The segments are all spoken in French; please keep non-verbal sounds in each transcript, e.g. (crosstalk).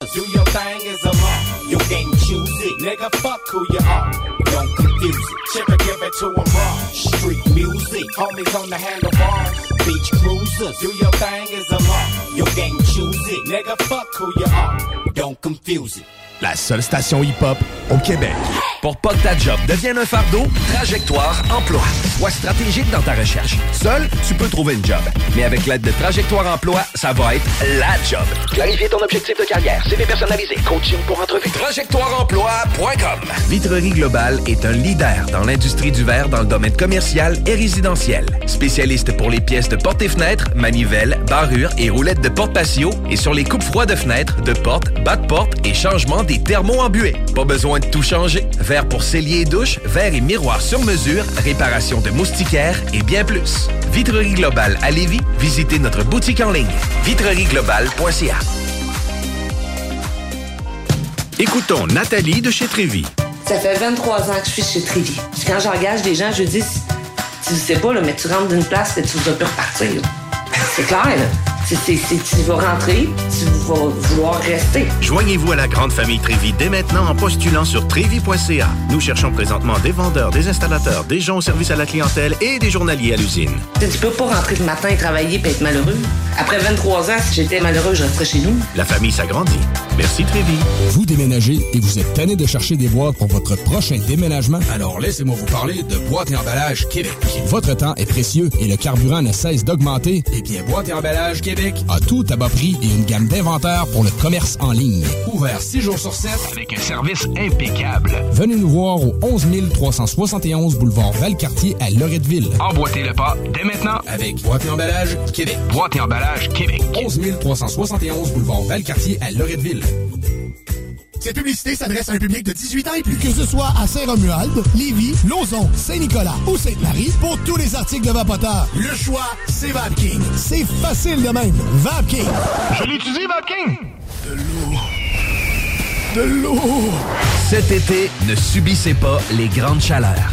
Do your thing is a law. You can't choose it. Nigga, fuck who you are. Don't confuse it. Chipper give it to 'em raw. Street music. Homies on the handlebars. Beach cruisers. Do your thing is a law. You can't choose it. Nigga, fuck who you are. Don't confuse it. La seule station hip-hop au Québec. Pour pas que ta job devienne un fardeau, Trajectoire Emploi. Sois stratégique dans ta recherche. Seul, tu peux trouver une job. Mais avec l'aide de Trajectoire Emploi, ça va être la job. Clarifier ton objectif de carrière, CV personnalisé, coaching pour entrevue. TrajectoireEmploi.com Vitrerie Globale est un leader dans l'industrie du verre dans le domaine commercial et résidentiel. Spécialiste pour les pièces de portes et fenêtres, manivelles, barrures et roulettes de porte patio et sur les coupes froides de fenêtres, de portes, bas de porte et changement des thermos embués. Pas besoin de tout changer. Verre pour cellier et douche, verre et miroir sur mesure, réparation de moustiquaires et bien plus. Vitrerie Globale à Lévis, visitez notre boutique en ligne vitrerieglobale.ca. Écoutons Nathalie de chez Trévy. Ça fait 23 ans que je suis chez Trévy. Puis quand j'engage des gens, je dis, tu sais pas, là, mais tu rentres d'une place et tu vas plus repartir. C'est clair, là. Tu vas rentrer, tu vas vouloir rester. Joignez-vous à la grande famille Trévi dès maintenant en postulant sur trévi.ca. Nous cherchons présentement des vendeurs, des installateurs, des gens au service à la clientèle et des journaliers à l'usine. Tu sais, tu peux pas rentrer le matin et travailler et être malheureux. Après 23 ans, si j'étais malheureux, je resterais chez nous. La famille s'agrandit. Merci Trévi. Vous déménagez et vous êtes tanné de chercher des boîtes pour votre prochain déménagement? Alors laissez-moi vous parler de Boîte et Emballage Québec. Votre temps est précieux et le carburant ne cesse d'augmenter. Eh bien, Boîte et Emballage Québec a tout à bas prix et une gamme d'inventaires pour le commerce en ligne. Ouvert 6 jours sur 7 Avec un service impeccable. Venez nous voir au 11 371 boulevard Valcartier à Loretteville. Emboîtez le pas dès maintenant Avec Boîte et Emballage Québec. Boîte et emballage Québec. 11 371 boulevard Valcartier à Loretteville. Cette publicité s'adresse à un public de 18 ans et plus. Que ce soit à Saint-Romuald, Lévis, Lauson, Saint-Nicolas ou Sainte-Marie, pour tous les articles de Vapoteur, le choix, c'est VapKing. C'est facile de même. VapKing. Je l'utilise, Vapking! De l'eau. De l'eau. Cet été, ne subissez pas les grandes chaleurs.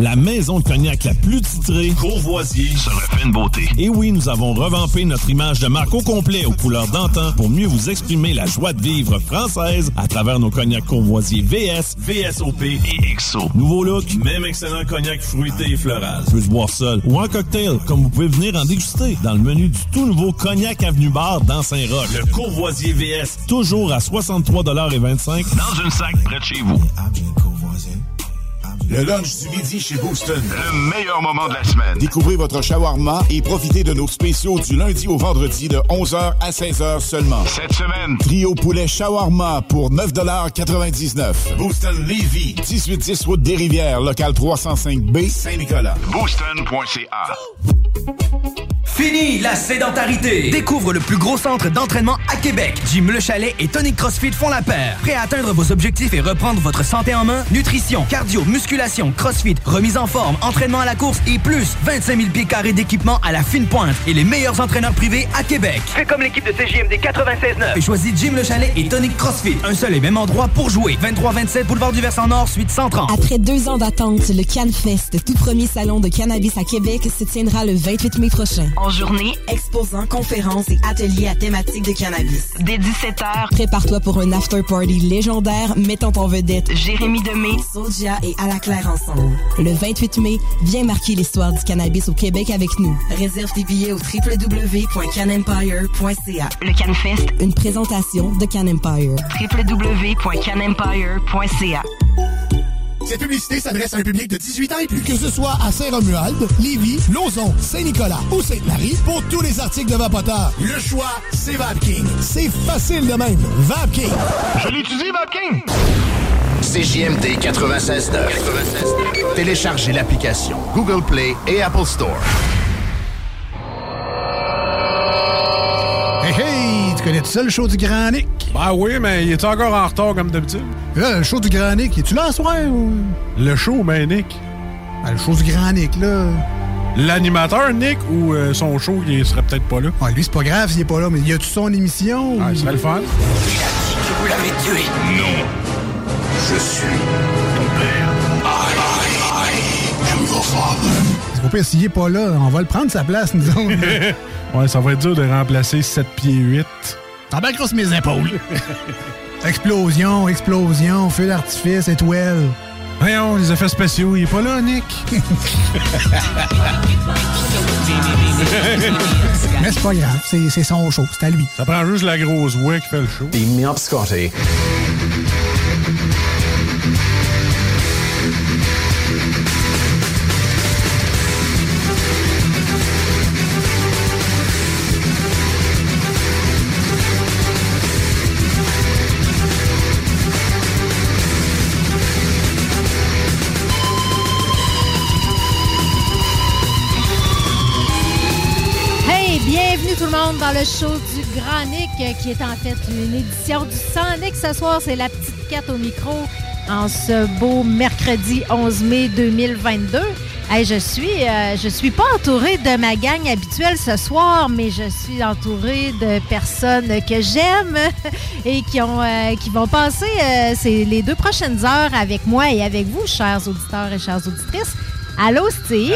La maison de cognac la plus titrée, Courvoisier, se refait une beauté. Et oui, nous avons revampé notre image de marque au complet aux couleurs d'antan pour mieux vous exprimer la joie de vivre française à travers nos cognacs Courvoisier VS, VSOP et XO. Nouveau look, même excellent cognac fruité et floral. Peut se boire seul ou en cocktail, comme vous pouvez venir en déguster dans le menu du tout nouveau Cognac Avenue Bar dans Saint-Roch. Le Courvoisier VS, toujours à 63,25 dans une sac près de chez vous. Le lunch du midi chez Booston. Le meilleur moment de la semaine. Découvrez votre shawarma et profitez de nos spéciaux du lundi au vendredi de 11h à 16h seulement. Cette semaine, Trio poulet shawarma pour 9,99 Booston Levy, 1810 route des Rivières, local 305B, Saint-Nicolas. booston.ca. Fini la sédentarité! Découvre le plus gros centre d'entraînement à Québec. Jim Le Chalet et Tonic CrossFit font la paire. Prêt à atteindre vos objectifs et reprendre votre santé en main? Nutrition, cardio, musculation musculation, crossfit, remise en forme, entraînement à la course et plus 25 000 pieds carrés d'équipement à la fine pointe et les meilleurs entraîneurs privés à Québec. Fais comme l'équipe de CJMD 96.9. Et choisis Jim Le Chalet et Tonic CrossFit. Un seul et même endroit pour jouer. 23-27 Boulevard du Versant Nord, suite 130. Après deux ans d'attente, le CanFest, tout premier salon de cannabis à Québec, se tiendra le 28 mai prochain. En journée, Exposants, conférences et ateliers à thématique de cannabis. dès 17h, Prépare-toi pour un after-party légendaire mettant en vedette Jérémy Demé, Soulja et À ensemble. Le 28 mai, viens marquer l'histoire du cannabis au Québec avec nous. Réserve tes billets au www.canempire.ca. le CanFest, Une présentation de Can Empire. www.canempire.ca. Cette publicité s'adresse à un public de 18 ans et plus. Que ce soit à Saint-Romuald, Lévis, Lauson, Saint-Nicolas ou Sainte-Marie, pour tous les articles de Vapoteur, le choix, c'est VapKing. C'est facile de même. VapKing. Je l'utilise, Vapking! CJMD 96.9. Téléchargez l'application Google Play et Apple Store. Hey, hey! Tu connais tout ça, le show du Grand Nick? Ben oui, mais il est encore en retard comme d'habitude? Là, le show du Grand Nick, es-tu là ce soir? Ou... Le show, ben Nick. Ben, le show du Grand Nick, là. L'animateur, Nick, ou euh, son show, il serait peut-être pas là? Ouais, lui, c'est pas grave s'il est pas là, mais y a-tu son émission? Ah, ce serait le fun. Que vous l'avez tué. Non. Je suis ton père. I, I, I am your father. Au pire, s'il est pas là, on va le prendre sa place, nous autres. (laughs) ouais, ça va être dur de remplacer 7 pieds 8. T'en bats grosse mes épaules. (laughs) explosion, explosion, feu d'artifice, étoile. Voyons, les effets spéciaux, il est pas là, Nick. (laughs) Mais c'est pas grave, c'est c'est son show, c'est à lui. Ça prend juste la grosse voix qui fait le show. Beam me up, Scotty. Le show du Grand Nick, euh, qui est en fait une édition du Sonic. Ce soir, c'est la petite 4 au micro en ce beau mercredi 11 mai 2022. Hey, je suis, euh, je suis pas entourée de ma gang habituelle ce soir, mais je suis entourée de personnes que j'aime (laughs) et qui ont, euh, qui vont passer les deux prochaines heures avec moi et avec vous, chers auditeurs et chères auditrices. Allô, Steve?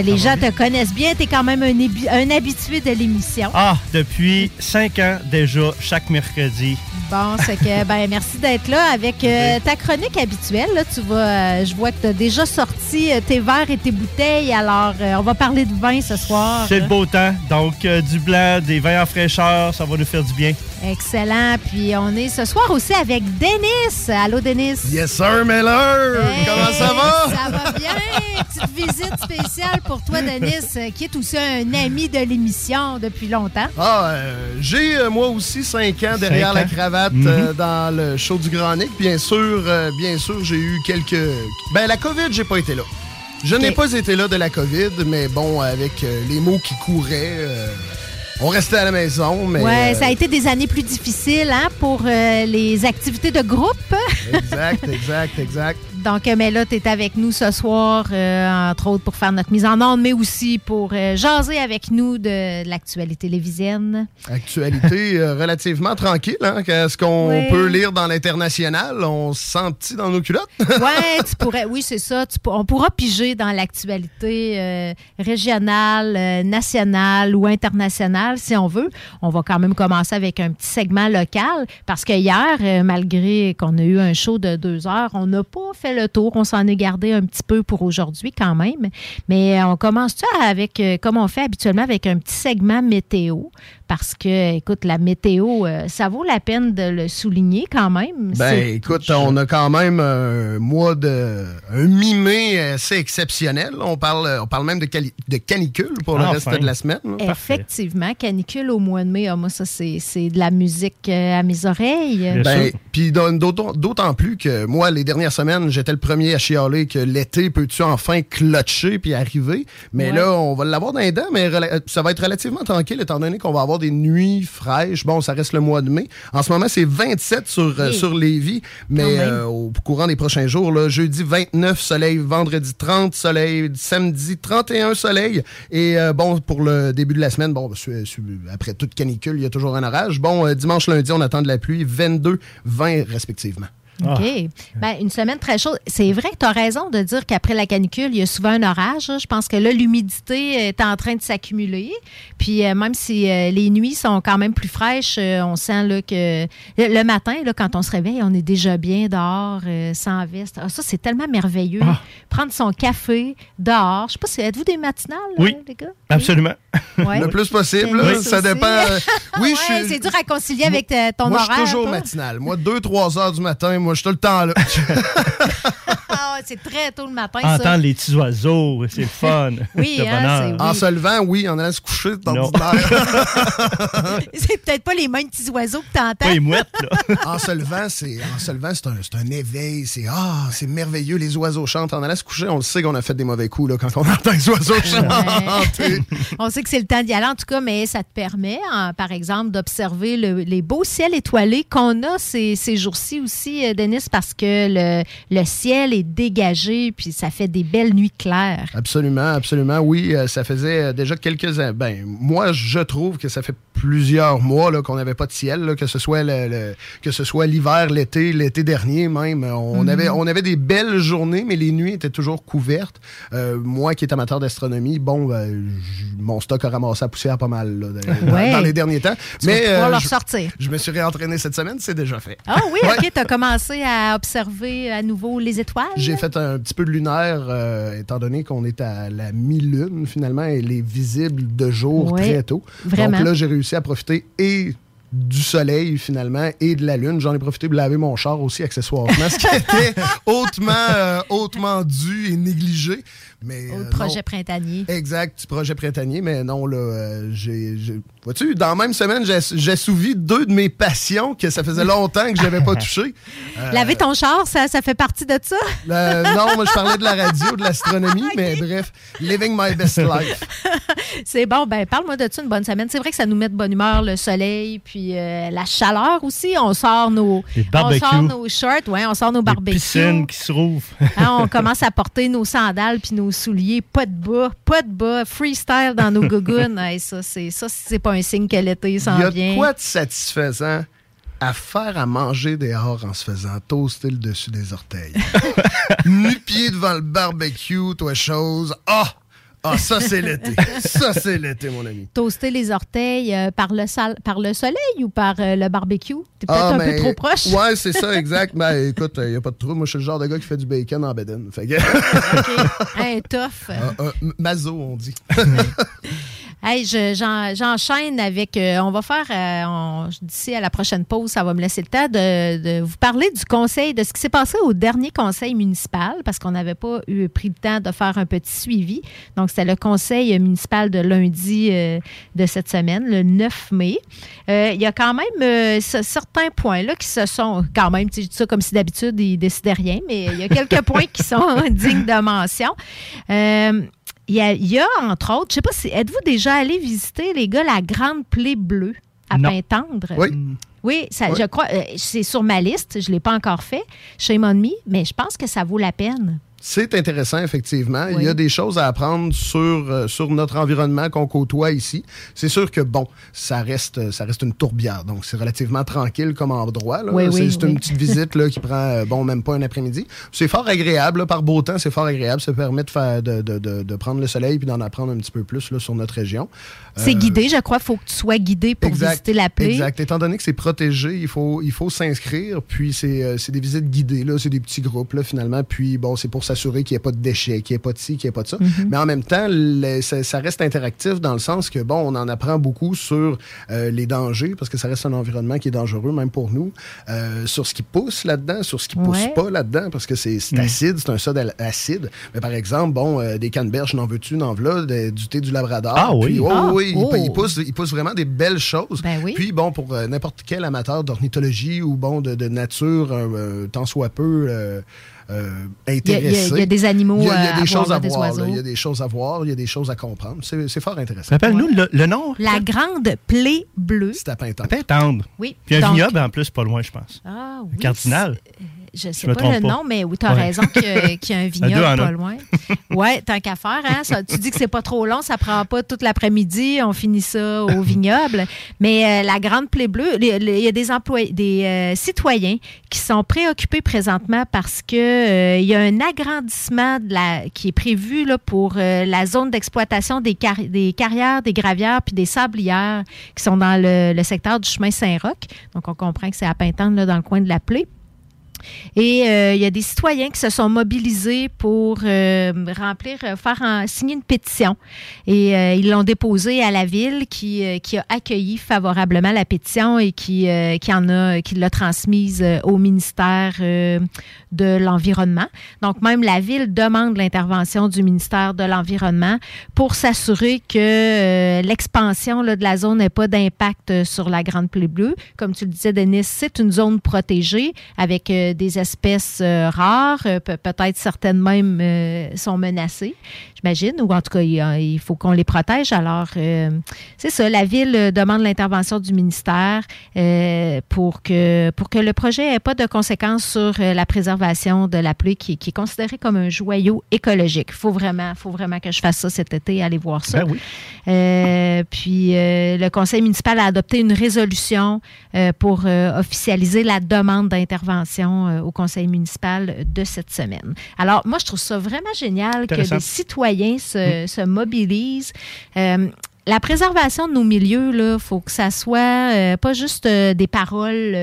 Les gens te connaissent bien. Tu es quand même un, habitué de l'émission. Ah, depuis cinq ans déjà, chaque mercredi. Bon, c'est que, (laughs) ben, merci d'être là avec euh, ta chronique habituelle. Là, tu vas, euh, je vois que tu as déjà sorti euh, tes verres et tes bouteilles. Alors, euh, on va parler de vin ce soir. C'est le beau temps, donc euh, du blanc, des vins en fraîcheur, ça va nous faire du bien. Excellent. Puis, on est ce soir aussi avec Denis. Allô, Denis. Yes, sir, Miller! Hey, Comment ça va? Ça va bien. Petite visite spéciale pour toi, Denis, euh, qui est aussi un ami de l'émission depuis longtemps. Ah, euh, j'ai euh, moi aussi cinq ans derrière Cinq la cravate Mhm. euh, dans le show du Grand Nick. Bien sûr, euh, bien sûr, j'ai eu quelques. Ben, la COVID, j'ai pas été là. Je n'ai pas été là de la COVID, mais bon, avec euh, les mots qui couraient, euh, on restait à la maison. Mais, ouais, euh, ça a été des années plus difficiles hein, pour euh, les activités de groupe. Exact, exact, exact. Donc, euh, mais là, tu es avec nous ce soir, euh, entre autres pour faire notre mise en onde, mais aussi pour euh, jaser avec nous de, de l'actualité lévisienne. Actualité euh, (laughs) relativement tranquille. Hein? Qu'est-ce qu'on Ouais. peut lire dans l'international? On se sent dans nos culottes? (laughs) Ouais, tu pourrais, oui, c'est ça. Tu on pourra piger dans l'actualité régionale, nationale ou internationale si on veut. On va quand même commencer avec un petit segment local parce que hier, malgré qu'on a eu un show de deux heures, on n'a pas fait le tour. On s'en est gardé un petit peu pour aujourd'hui quand même. Mais euh, on commence tu avec, euh, comme on fait habituellement, avec un petit segment météo? Parce que, écoute, la météo, euh, ça vaut la peine de le souligner quand même. Ben, écoute, on a quand même un mois de. un mi-mai assez exceptionnel. On parle, on parle même de, cali- de canicule pour le Enfin. reste de la semaine. là. Effectivement, canicule au mois de mai, ah, moi, ça, c'est c'est de la musique euh, à mes oreilles. Ben, Puis d'autant- plus que moi, les dernières semaines, j'étais le premier à chialer que l'été peut-tu enfin clutcher puis arriver? Mais Ouais. là, on va l'avoir dans les dents, mais rela- ça va être relativement tranquille étant donné qu'on va avoir des nuits fraîches. Bon, ça reste le mois de mai. En ce moment, c'est 27 sur, euh, Oui. sur Lévis, mais euh, au courant des prochains jours, là, jeudi 29 soleil, vendredi 30 soleil, samedi 31 soleil. Et euh, bon, pour le début de la semaine, bon, après toute canicule, il y a toujours un orage. Bon, dimanche, lundi, on attend de la pluie, 22, 20 respectivement. OK. Ben, une semaine très chaude. C'est vrai que tu as raison de dire qu'après la canicule, il y a souvent un orage. là. Je pense que là, l'humidité est en train de s'accumuler. Puis euh, même si euh, les nuits sont quand même plus fraîches, euh, on sent là, que le, matin, là, quand on se réveille, on est déjà bien dehors, euh, sans veste. Ah, ça, c'est tellement merveilleux. Prendre son café dehors. Je sais pas si êtes-vous des matinales, Oui. les gars? Absolument. Ouais. Le plus possible, là, ça aussi? dépend. (laughs) oui, je suis. c'est dur à concilier avec ton moi, horaire. je suis toujours matinal. Moi, 2-3 heures du matin, moi, je suis le temps. (laughs) Ah, c'est très tôt le matin, ça. Entendre les petits oiseaux, c'est le fun. (laughs) Oui, Le hein, bonheur. En se levant, oui, en allant se coucher, c'est ordinaire. (laughs) (laughs) C'est peut-être pas les mêmes petits oiseaux que t'entends. Pas les mouettes, là. en se levant, c'est un, c'est un éveil. C'est ah, c'est merveilleux. Les oiseaux chantent. En allant se coucher, on le sait qu'on a fait des mauvais coups là, quand on entend les oiseaux chanter. On sait que c'est le temps d'y aller, en tout cas, mais ça te permet, hein, par exemple, d'observer le- les beaux ciels étoilés qu'on a ces, ces jours-ci aussi, euh, Denis, parce que le, le ciel est dégagé, puis ça fait des belles nuits claires. Absolument, absolument. Oui, euh, ça faisait euh, déjà quelques. Ben, moi, je trouve que ça fait plusieurs mois là, qu'on n'avait pas de ciel, là, que ce soit le, le- que ce soit l'hiver, l'été, l'été dernier même. Euh, On, Mhm. avait, on avait des belles journées, mais les nuits étaient toujours couvertes. Euh, moi, qui est amateur d'astronomie, bon, ben, mon stock a ramassé la poussière pas mal là, dans, Ouais. dans les derniers temps. Tu mais pouvoir le je- ressortir. Je, me suis réentraîné cette semaine, c'est déjà fait. Ah oui, Ouais. OK, tu as commencé à observer à nouveau les étoiles? J'ai fait un petit peu de lunaire, euh, étant donné qu'on est à la mi-lune, finalement, elle est visible de jour très tôt. vraiment. Donc là, j'ai réussi à profiter et du soleil, finalement, et de la lune. J'en ai profité pour laver mon char aussi, accessoirement, ce qui était (laughs) hautement, euh, hautement dû et négligé. Mais, Au euh, projet non. printanier. Exact, projet printanier, mais non, là, euh, j'ai. Vois-tu, dans la même semaine, j'ai j'ai assouvi deux de mes passions que ça faisait longtemps que je n'avais pas (laughs) touché. Euh, Laver ton char, ça, ça fait partie de ça? euh, non, moi, je parlais de la radio, de l'astronomie, (laughs) mais bref, living my best life. (laughs) C'est bon, ben parle-moi de ça une bonne semaine. C'est vrai que ça nous met de bonne humeur, le soleil, puis euh, la chaleur aussi. On sort nos, Les on sort nos shorts, ouais, on sort nos barbecues. Piscine qui se rouvre. Hein, on commence à porter nos sandales puis nos souliers, pas de bas, pas de bas, freestyle dans nos gougounes. (laughs) Hey, ça, c'est ça, c'est pas un signe que l'été Il s'en y a vient. de quoi de satisfaisant à faire à manger dehors en se faisant toaster le dessus des orteils? (laughs) Nu-pied devant le barbecue, toi chose. Ah! Ah, ça, c'est l'été. Ça, c'est l'été, mon ami. Toaster les orteils euh, par, le sal- par le soleil ou par euh, le barbecue? T'es peut-être Ah, un mais- peu trop proche. Ouais, c'est ça, (laughs) exact. Ben, écoute, il n'y a pas de trou. Moi, je suis le genre de gars qui fait du bacon en bedaine. Fait que... (laughs) Un tough. Ah, mazo, on dit. (laughs) Hey, je- j'en- j'enchaîne avec. euh, on va faire. euh, D'ici à la prochaine pause, ça va me laisser le temps de, de vous parler du conseil, de ce qui s'est passé au dernier conseil municipal, parce qu'on n'avait pas eu pris le temps de faire un petit suivi. Donc, c'était le conseil municipal de lundi euh, de cette semaine, le 9 mai. Euh, Il y a quand même euh, ce- certains points là qui se sont. Quand même, tu sais, je dis ça comme si d'habitude, ils décidaient rien, mais il y a quelques (laughs) points qui sont (laughs) dignes de mention. Il y, a, il y a, entre autres, je sais pas si êtes-vous déjà allé visiter, les gars, la Grande Plaie Bleue à Non. Pintendre? Oui. Oui, ça, Oui. je crois, euh, c'est sur ma liste, je ne l'ai pas encore fait, on me, mais je pense que ça vaut la peine. C'est intéressant, effectivement. Il y a des choses à apprendre sur, euh, sur notre environnement qu'on côtoie ici. C'est sûr que, bon, ça reste, ça reste une tourbière, donc c'est relativement tranquille comme endroit. là. Oui, c'est oui, oui. une petite visite là, qui prend, euh, bon, même pas un après-midi. C'est fort agréable, là, par beau temps, c'est fort agréable. Ça permet de, faire, de, de- de- de prendre le soleil puis d'en apprendre un petit peu plus là, sur notre région. C'est Euh, guidé, je crois, il faut que tu sois guidé pour visiter la plaie. Exact. Étant donné que c'est protégé, il faut, il faut s'inscrire. Puis c'est des visites guidées. C'est des petits groupes, là, finalement. Puis bon, c'est pour s'assurer qu'il n'y ait pas de déchets, qu'il n'y ait pas de ci, qu'il n'y ait pas de ça. Mhm. Mais en même temps, ça, ça reste interactif dans le sens que, bon, on en apprend beaucoup sur euh, les dangers, parce que ça reste un environnement qui est dangereux, même pour nous. Euh, sur ce qui pousse là-dedans, sur ce qui pousse Ouais. pas là-dedans, parce que c'est Mm. acide, c'est un soda acide. Mais par exemple, bon, euh, des canneberges, n'en veux-tu, n'en veux du thé du Labrador. Ah oui. Puis, oh, Ah. oui, il- Oh. il pousse il pousse vraiment des belles choses. Ben Puis, bon, pour n'importe quel amateur d'ornithologie ou bon de, de nature, tant soit peu, euh, Il y a- y des animaux Il y a, il y a à- à des choses voir, à voir. Il y a des choses à voir, il y a des choses à comprendre. C'est c'est fort intéressant. Rappelle-nous le, le nom. La grande plaie bleue. C'est à Pintendre. Pintendre. Oui. Puis un vignoble, en plus, pas loin, je pense. Ah Un oui. Cardinal. Je sais Je me pas le pas. nom, mais oui, tu as Ouais. raison qu'il y a- qu'il y a un vignoble pas loin. Oui, tant qu'à faire. Hein, ça- tu dis que c'est pas trop long, ça prend pas toute l'après-midi, on finit ça au (laughs) vignoble. Mais euh, la Grande Plaie Bleue, il y a des, employés, des euh, citoyens qui sont préoccupés présentement parce que euh, y a un agrandissement de la, qui est prévu là, pour la zone d'exploitation des, car- des carrières, des gravières puis des sablières qui sont dans le, le secteur du chemin Saint-Roch. Donc, on comprend que c'est à Pintendre, là, dans le coin de la Plaie. Et euh, il y a des citoyens qui se sont mobilisés pour euh, remplir, euh, faire signer une pétition. Et ils l'ont déposée à la ville qui, qui a accueilli favorablement la pétition et qui, qui en a, qui l'a transmise au ministère de l'Environnement. Donc, même la ville demande l'intervention du ministère de l'Environnement pour s'assurer que l'expansion de la zone n'ait pas d'impact sur la Grande Plaie Bleue. Comme tu le disais, Denis, c'est une zone protégée avec des espèces euh, rares. Euh, pe- Peut-être certaines même euh, sont menacées, j'imagine, ou en tout cas, il, faut qu'on les protège. Alors, c'est ça, la ville demande l'intervention du ministère pour, que, pour que le projet n'ait pas de conséquences sur la préservation de la pluie qui, qui est considérée comme un joyau écologique. Il faut vraiment, faut vraiment que je fasse ça cet été, aller voir ça. Ben oui. Euh, puis euh, le conseil municipal a adopté une résolution euh, pour officialiser la demande d'intervention euh, au conseil municipal de cette semaine. Alors, moi, je trouve ça vraiment génial que les citoyens se, se mobilisent. Euh, la préservation de nos milieux, il faut que ça soit euh, pas juste euh, des paroles.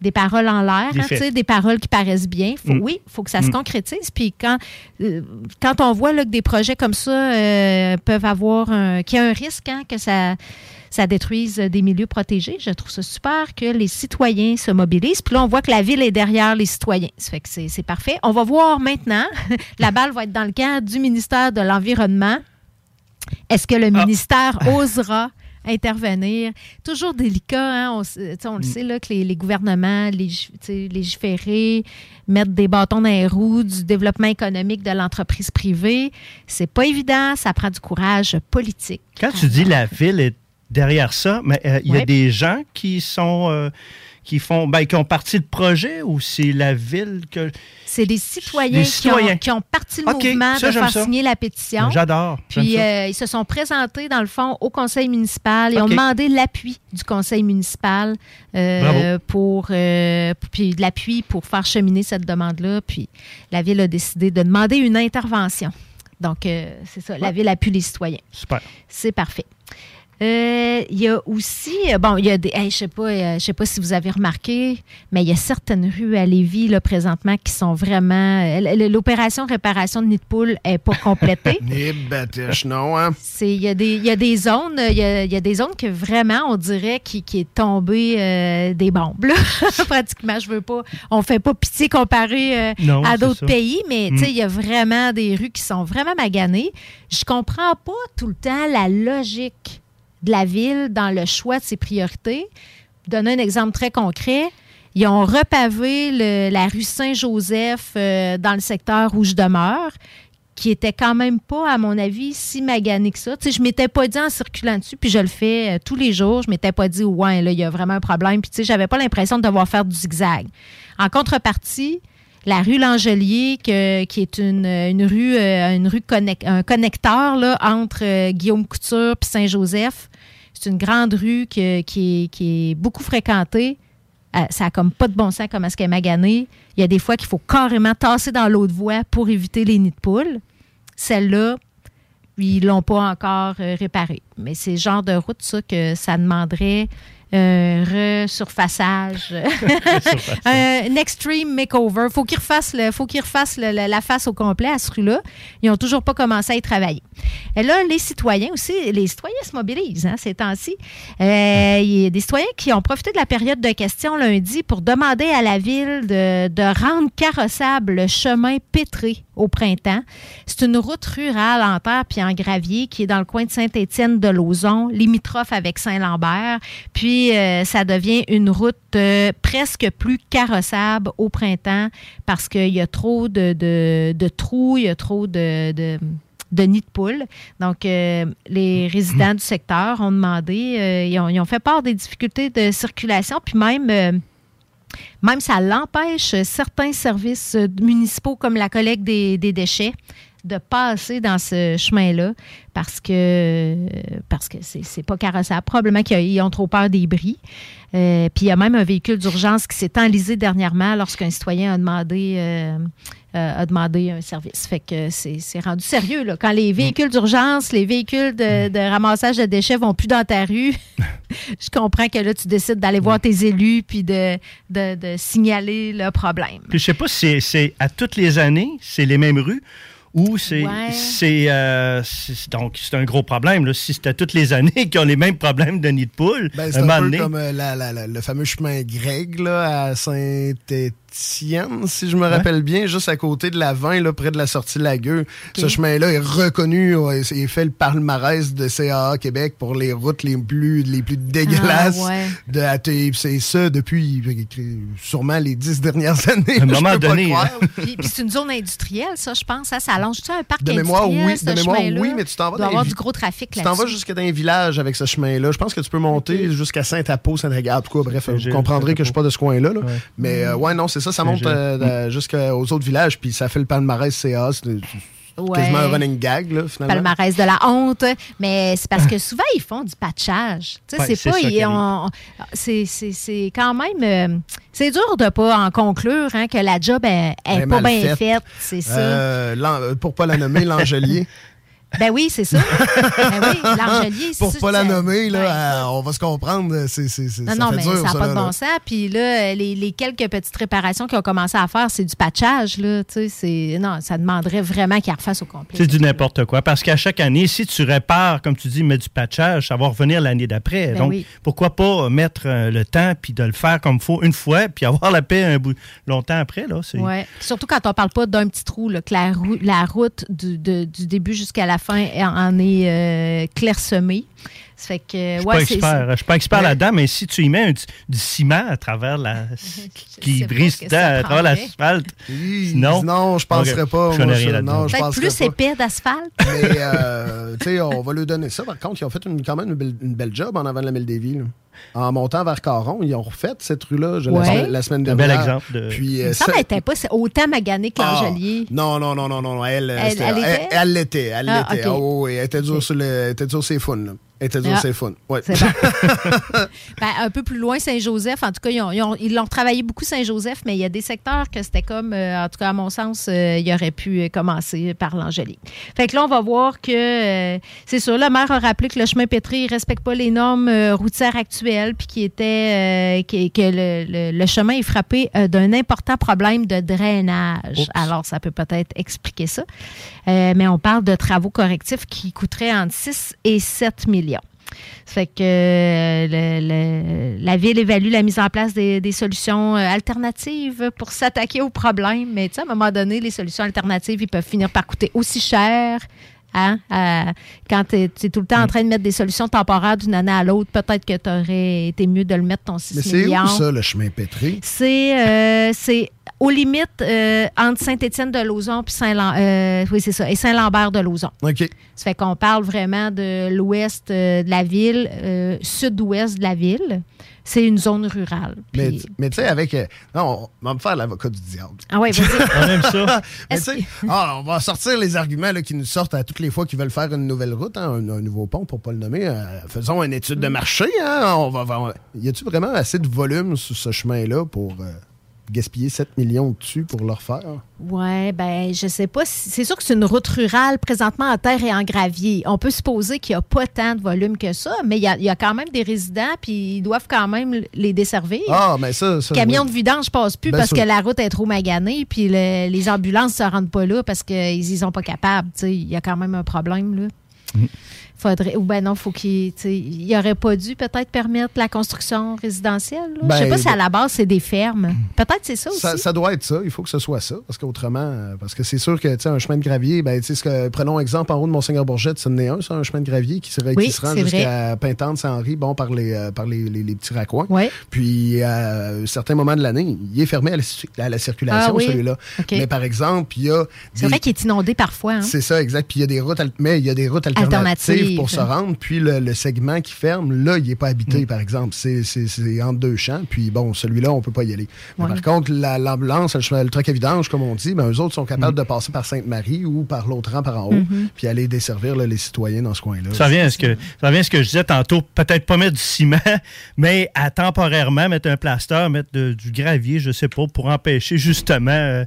Des paroles en l'air, Des hein, faits. tu sais, des paroles qui paraissent bien. Faut- Mm. Oui, il faut que ça se Mm. concrétise. Puis quand, euh, quand on voit là, que des projets comme ça euh, peuvent avoir un, qu'il y a un risque hein, que ça, ça détruise des milieux protégés, je trouve ça super que les citoyens se mobilisent. Puis là, on voit que la ville est derrière les citoyens. Ça fait que c'est parfait. On va voir maintenant. (laughs) la balle va être dans le camp du ministère de l'Environnement. Est-ce que le ministère osera intervenir? Toujours délicat, hein? on, le sait là, que les, les gouvernements lég- légiférer, mettre des bâtons dans les roues du développement économique de l'entreprise privée, c'est pas évident, ça prend du courage politique. Quand tu dis la ville est derrière ça, mais euh, il y Ouais. a des gens qui sont euh, qui font ben, qui ont parti le projet ou c'est la ville que C'est des citoyens, qui, ont, qui ont parti le mouvement ça, de faire ça. signer la pétition. J'adore. j'aime Puis euh, ils se sont présentés, dans le fond, au conseil municipal. Ils ont OK. demandé l'appui du conseil municipal euh, pour euh, puis de l'appui pour faire cheminer cette demande-là. Puis la ville a décidé de demander une intervention. Donc, c'est ça. La ville appuie les citoyens. Super. C'est parfait. Euh, Il y a aussi, euh, bon, il y a des, hey, je sais pas, euh, je sais pas si vous avez remarqué, mais il y a certaines rues à Lévis là présentement qui sont vraiment, euh, l'opération réparation de nid de poule est pas complétée. (laughs) Ni bâtiche, non, hein? C'est il y a des il y a des zones il y a, il y a des zones que vraiment on dirait qui, qui est tombé euh, des bombes là. (laughs) pratiquement je veux pas on fait pas pitié comparé euh, Non, à d'autres pays mais Mm. tu sais il y a vraiment des rues qui sont vraiment maganées. Je comprends pas tout le temps la logique de la ville dans le choix de ses priorités. Donner un exemple très concret. Ils ont repavé la rue Saint-Joseph euh, dans le secteur où je demeure qui était quand même pas, à mon avis, si magané que ça. Tu sais, je m'étais pas dit en circulant dessus, puis je le fais euh, tous les jours, je m'étais pas dit, ouais, là, il y a vraiment un problème. Puis, tu sais, j'avais pas l'impression de devoir faire du zigzag. En contrepartie, la rue L'Angelier, qui est une, rue, euh, une un connecteur entre euh, Guillaume Couture et Saint-Joseph. C'est une grande rue qui, est, beaucoup fréquentée. Euh, ça a comme pas de bon sens comme est-ce qu'elle est maganée. Il y a des fois qu'il faut carrément tasser dans l'autre voie pour éviter les nids de poules. Celle-là, ils l'ont pas encore réparée. Mais c'est le genre de route, ça, que ça demanderait un (laughs) resurfaçage, un extreme makeover. Faut qu'ils refassent, le, faut qu'ils refassent le- la face au complet à ce rue-là. Ils n'ont toujours pas commencé à y travailler. Et là, les citoyens aussi, les citoyens se mobilisent hein, ces temps-ci. Euh, Il y a des citoyens qui ont profité de la période de questions lundi pour demander à la ville de, de rendre carrossable le chemin pétré au printemps. C'est une route rurale en terre puis en gravier qui est dans le coin de Saint-Étienne de Lauzon, limitrophe avec Saint-Lambert. Puis euh, ça devient une route euh, presque plus carrossable au printemps parce qu'il y a trop de, de, de trous, il y a trop de, de de nids de poules. Donc, euh, les résidents du secteur ont demandé, euh, ils, ont, ils ont fait part des difficultés de circulation, puis même euh, même ça l'empêche certains services euh, municipaux comme la collecte des, déchets de passer dans ce chemin-là parce que parce que c'est pas carrossable. Probablement qu'ils ont trop peur des bris. Euh, puis il y a même un véhicule d'urgence qui s'est enlisé dernièrement lorsqu'un citoyen a demandé euh, euh, a demandé un service. Fait que c'est c'est rendu sérieux là. Quand les véhicules d'urgence, les véhicules de, de ramassage de déchets vont plus dans ta rue, (laughs) je comprends que là tu décides d'aller voir tes élus puis de, de, de signaler le problème. Puis je sais pas si c'est- à toutes les années, c'est les mêmes rues ou c'est Ouais. c'est euh, c'est- donc c'est un gros problème là. si c'était toutes les années (laughs) qui ont les mêmes problèmes de nid de poule Ben, c'est un un, moment peu donné- comme euh, la- la- la- le fameux chemin grec là, à Saint-Étienne, si je me rappelle bien, juste à côté de la 20, là, près de la sortie de la gueule. Ce chemin-là est reconnu, ouais, c'est- il fait le palmarès de CAA Québec pour les routes les plus, les plus dégueulasses Ah, ouais. C'est ça depuis sûrement les dix dernières (laughs) années. À un moment donné. Puis, puis c'est une zone industrielle, ça, je pense. hein? Ça allonge-tu un parc De mémoire, industriel, oui. ce De mémoire, oui, mais tu t'en vas Il doit y dans avoir du gros trafic Tu t'en vas jusqu'à dans un village avec ce chemin-là. Je pense que tu peux monter jusqu'à Saint-Apo, Saint-Agathe. En tout cas, bref, vous comprendrez que je suis pas de ce coin-là. là. Mais euh, ouais, non, c'est ça. Ça monte euh, jusqu'aux autres villages, puis ça fait le palmarès CA. Ouais. quasiment un running gag, là, finalement. palmarès de la honte, mais c'est parce que souvent ils font du patchage. Ouais, c'est pas, c'est, c'est- c'est quand même, euh, c'est dur de pas en conclure hein, que la job est, est Elle est pas bien faite. faite, c'est. Euh, euh, pour pas la nommer, l'Angelier. (laughs) Ben oui, c'est ça. ben oui, l'Angelier, c'est pour ça, pas la nommer, là, euh, on va se comprendre. C'est, c'est, c'est- Non, ça non, fait mais dur, ça n'a ça, pas de bon sens. Puis là, les, les quelques petites réparations qu'ils ont commencé à faire, c'est du patchage. Là, tu sais, c'est... Non, ça demanderait vraiment qu'ils refassent au complet. C'est du n'importe quoi. Parce qu'à chaque année, si tu répares, comme tu dis, mets du patchage, ça va revenir l'année d'après. Ben Donc, oui. pourquoi pas mettre euh, le temps puis de le faire comme il faut une fois, puis avoir la paix un bout longtemps après. Là, Ouais. Surtout quand on parle pas d'un petit trou, là, que la, rou- la route du, de- du début jusqu'à la fin en est euh, clairsemée. Ça fait que, Je ouais, je suis pas expert Mais- là-dedans, mais si tu y mets un- du ciment à travers la. (laughs) qui brise à travers l'asphalte. Non. non, je penserais Ok. pas, Je moi, là-dedans. Non, je penserais plus pas. épais d'asphalte. Mais, euh, tu sais, on va lui donner ça. Par contre, ils ont fait une- quand même une belle, une belle job en avant de la Mille-des-Villes. En montant vers Caron, ils ont refait cette rue-là je- la, Ouais. semaine, la semaine Un dernière. bel exemple de- Puis, euh, ça- n'était pas autant maganée que Ah, l'Angelier. Non, non, non, non, non, non. Elle, euh, Elle- l'était. Elle Ah, l'était. Oh, oui, elle était dure sur le, elle était dure sur là. Elle était dure Ah. sur. Ouais. Bon. (laughs) Ben, un peu plus loin, Saint-Joseph. En tout cas, ils ont- ils ont- ils l'ont travaillé beaucoup, Saint-Joseph, mais il y a des secteurs que c'était comme, euh, en tout cas, à mon sens, euh, il aurait pu euh, commencer par l'Angélique. Fait que là, on va voir que, euh, c'est sûr, le maire a rappelé que le chemin pétri ne respecte pas les normes euh, routières actuelles, puis qui était, euh, qui- que le, le- le chemin est frappé euh, d'un important problème de drainage. Oups. Alors, ça peut peut-être expliquer ça. Euh, mais on parle de travaux correctifs qui coûteraient entre 6 et 7 millions. Ça fait que le- le- la ville évalue la mise en place des, des solutions alternatives pour s'attaquer au problème. Mais tu sais, à un moment donné, les solutions alternatives, ils peuvent finir par coûter aussi cher. Hein? à- quand tu es, tout le temps en train de mettre des solutions temporaires d'une année à l'autre, peut-être que tu aurais été mieux de le mettre ton 6 Mais c'est où ça, le chemin pétré? C'est euh, aux limites euh, entre Saint-Étienne de Lauzon puis Saint-Lambert. oui, c'est ça. Et Saint-Lambert de Lauzon. OK. Ça fait qu'on parle vraiment de l'ouest euh, de la ville, euh, sud-ouest de la ville. C'est une zone rurale. Mais, Puis- mais tu sais, avec. euh, non, on va me faire l'avocat du diable. Ah ouais, vas-y. (laughs) On aime ça. (laughs) mais tu sais, ah, on va sortir les arguments là, qui nous sortent à toutes les fois qu'ils veulent faire une nouvelle route, hein, un, un nouveau pont, pour pas le nommer. Euh, faisons une étude de Mm. marché. Hein, on va, va- y a-tu vraiment assez de volume sur ce chemin-là pour euh, gaspiller 7 millions dessus pour le refaire? Ouais, ben, je sais pas. si- C'est sûr que c'est une route rurale présentement en terre et en gravier. On peut supposer qu'il n'y a pas tant de volume que ça, mais il y a, il y a quand même des résidents, puis ils doivent quand même les desservir. Ah, mais ça. ça Camions oui. de vidange passent plus Ben parce sûr. que la route est trop maganée, puis le- les ambulances ne se rendent pas là parce qu'ils y sont pas capables. tu sais. Il y a quand même un problème. Là. Faudrait, ou ben non, faut qu'il, il aurait pas dû peut-être permettre la construction résidentielle. là. Je sais Ben, pas si à ben- la base c'est des fermes. Peut-être c'est ça aussi. Ça, ça doit être ça. Il faut que ce soit ça. Parce qu'autrement, euh, parce que c'est sûr que tu un chemin de gravier, ben, tu sais, prenons exemple en haut de Monseigneur Bourgette, c'est un, ça, un chemin de gravier qui, serait, Oui, qui se rend c'est jusqu'à Pintante, Saint-Henri, bon, par les, euh, par les, les- les petits raccoins. Puis, à un certain moment de l'année, il est fermé à la, à la circulation, Ah oui? celui-là. Mais par exemple, il y a. C'est des- vrai qu'il est inondé parfois. hein. c'est ça, exact. Puis il y a des routes, al- mais il y a des routes alternatives, Pour se rendre. Puis le, le segment qui ferme, là, il n'est pas Mm. habité, par exemple. C'est c'est- c'est entre deux champs. Puis bon, celui-là, on peut pas y aller. Ouais. par contre, la- l'ambulance, le, chemin- le truck à vidange, comme on dit, ben, eux autres sont Mm. capables de passer par Sainte-Marie ou par l'autre rang par en haut, Mhm. puis aller desservir là, les citoyens dans ce coin-là. Ça revient, à ce que, ça revient à ce que je disais tantôt, peut-être pas mettre du ciment, (laughs) mais à temporairement mettre un plaster, mettre de- du gravier, je sais pas, pour empêcher justement euh,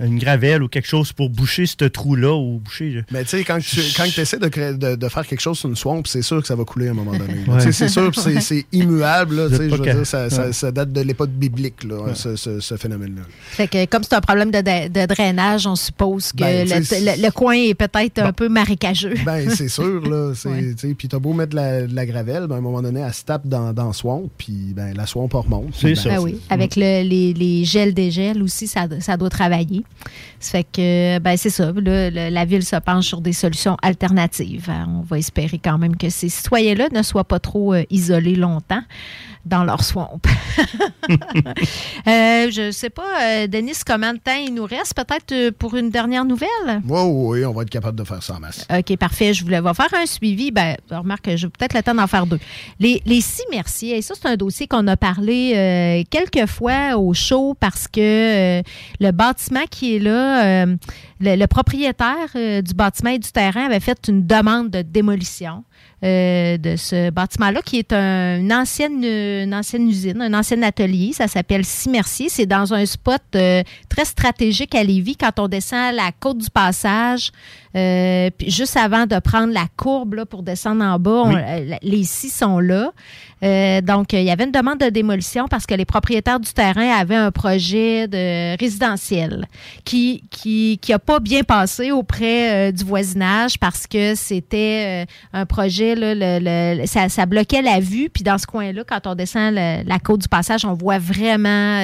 une gravelle ou quelque chose pour boucher ce trou-là ou boucher. Mais tu sais, quand tu quand essaies de, créer- de, de faire quelque chose sur une swamp, c'est sûr que ça va couler à un moment donné. Ouais. C'est sûr, c'est- immuable. là, tu sais, C'est Je veux dire, ça, ça- ouais. ça date de l'époque biblique, là, ce, ce- ce phénomène-là. Fait que comme c'est un problème de, de- de drainage, on suppose que Ben, le, coin est peut-être un peu marécageux. Ben, c'est sûr, là. (laughs) c'est- tu sais, Puis t'as beau mettre de la, de la gravelle, ben, à un moment donné, elle se tape dans, dans swamp, puis ben, la swamp remonte. C'est Ben, ça. Ben oui, avec le- les, les gels des gels aussi, ça, ça doit travailler. Ça fait que, ben c'est ça. là, la ville se penche sur des solutions alternatives. Hein, On va quand même que ces citoyens-là ne soient pas trop euh, isolés longtemps dans leur swamp. (laughs) Euh, je sais pas, euh, Denis, combien de temps il nous reste? Peut-être euh, pour une dernière nouvelle? Oui, oui, on va être capable de faire ça en masse. OK, parfait. Je voulais va faire un suivi. Ben, remarque, j'ai peut-être le temps d'en faire deux. Les, les six merciers, et ça, c'est un dossier qu'on a parlé euh, quelques fois au show parce que le bâtiment qui est là, le, le propriétaire du bâtiment et du terrain avait fait une demande de démolition. Euh, de ce bâtiment-là, qui est un- une, ancienne, une ancienne usine, un ancien atelier. Ça s'appelle Cimercier. C'est dans un spot euh, très stratégique à Lévis quand on descend la côte du passage. euh, puis juste avant de prendre la courbe là, pour descendre en bas, Oui. les scies sont là. Euh, donc, il y avait une demande de démolition parce que les propriétaires du terrain avaient un projet de résidentiel qui qui qui a pas bien passé auprès euh, du voisinage parce que c'était euh, un projet là, le- le- ça, bloquait la vue puis dans ce coin-là quand on descend le- la côte du passage on voit vraiment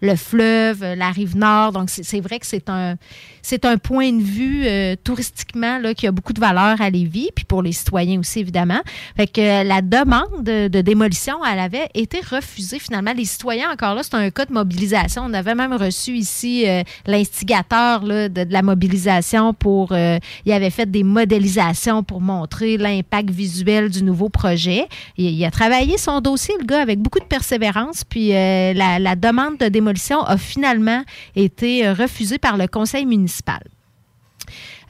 le fleuve la rive nord donc c'est vrai que c'est un c'est un point de vue touristiquement là, qui a beaucoup de valeur à Lévis, puis pour les citoyens aussi, évidemment. Fait que la demande de, de démolition, elle avait été refusée finalement. Les citoyens, encore là, c'est un cas de mobilisation. On avait même reçu ici euh, l'instigateur de, la mobilisation pour... euh, il avait fait des modélisations pour montrer l'impact visuel du nouveau projet. Il, a travaillé son dossier, le gars, avec beaucoup de persévérance, puis euh, la, demande de démolition a finalement été refusée par le conseil municipal.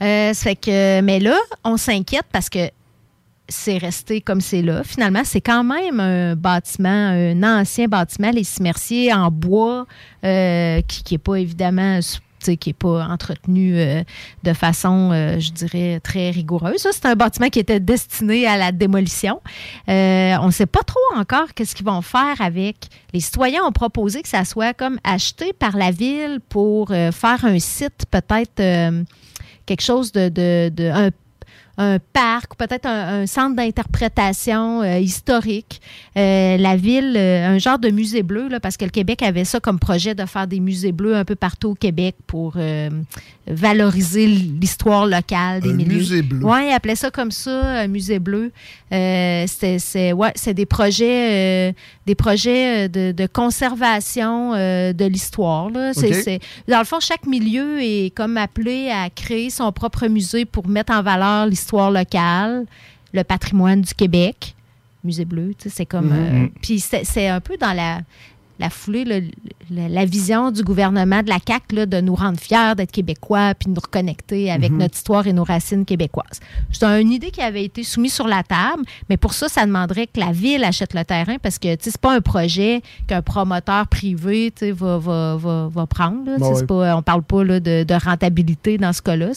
Que, mais là, on s'inquiète parce que c'est resté comme c'est là. Finalement, c'est quand même un bâtiment, un ancien bâtiment, les cimerciers en bois, euh, qui n'est pas évidemment qui n'est pas entretenu euh, de façon, euh, je dirais, très rigoureuse. C'est un bâtiment qui était destiné à la démolition. On ne sait pas trop encore qu'est-ce qu'ils vont faire avec. Les citoyens ont proposé que ça soit comme acheté par la ville pour faire un site, peut-être quelque chose de, de, un parc, ou peut-être un, un centre d'interprétation euh, historique. Euh, la ville, euh, un genre de musée bleu, là, parce que le Québec avait ça comme projet de faire des musées bleus un peu partout au Québec pour valoriser l'histoire locale des Un milieux. musée bleu. Oui, ils appelaient ça comme ça, un musée bleu. C'est ouais, c'est des projets, des projets de, de conservation de l'histoire. Dans le fond, chaque milieu est comme appelé à créer son propre musée pour mettre en valeur l'histoire locale, le patrimoine du Québec. Musée bleu, tu sais, c'est comme. euh, Mhm. Puis c'est c'est un peu dans la, la foulée, le- le- la vision du gouvernement de la CAQ là, de nous rendre fiers d'être Québécois puis de nous reconnecter avec Mhm. notre histoire et nos racines québécoises. C'est une idée qui avait été soumise sur la table, mais pour ça, ça demanderait que la ville achète le terrain parce que c'est pas un projet qu'un promoteur privé va, va, va, va prendre. là. Pas- on parle pas là, de, de rentabilité dans ce cas-là.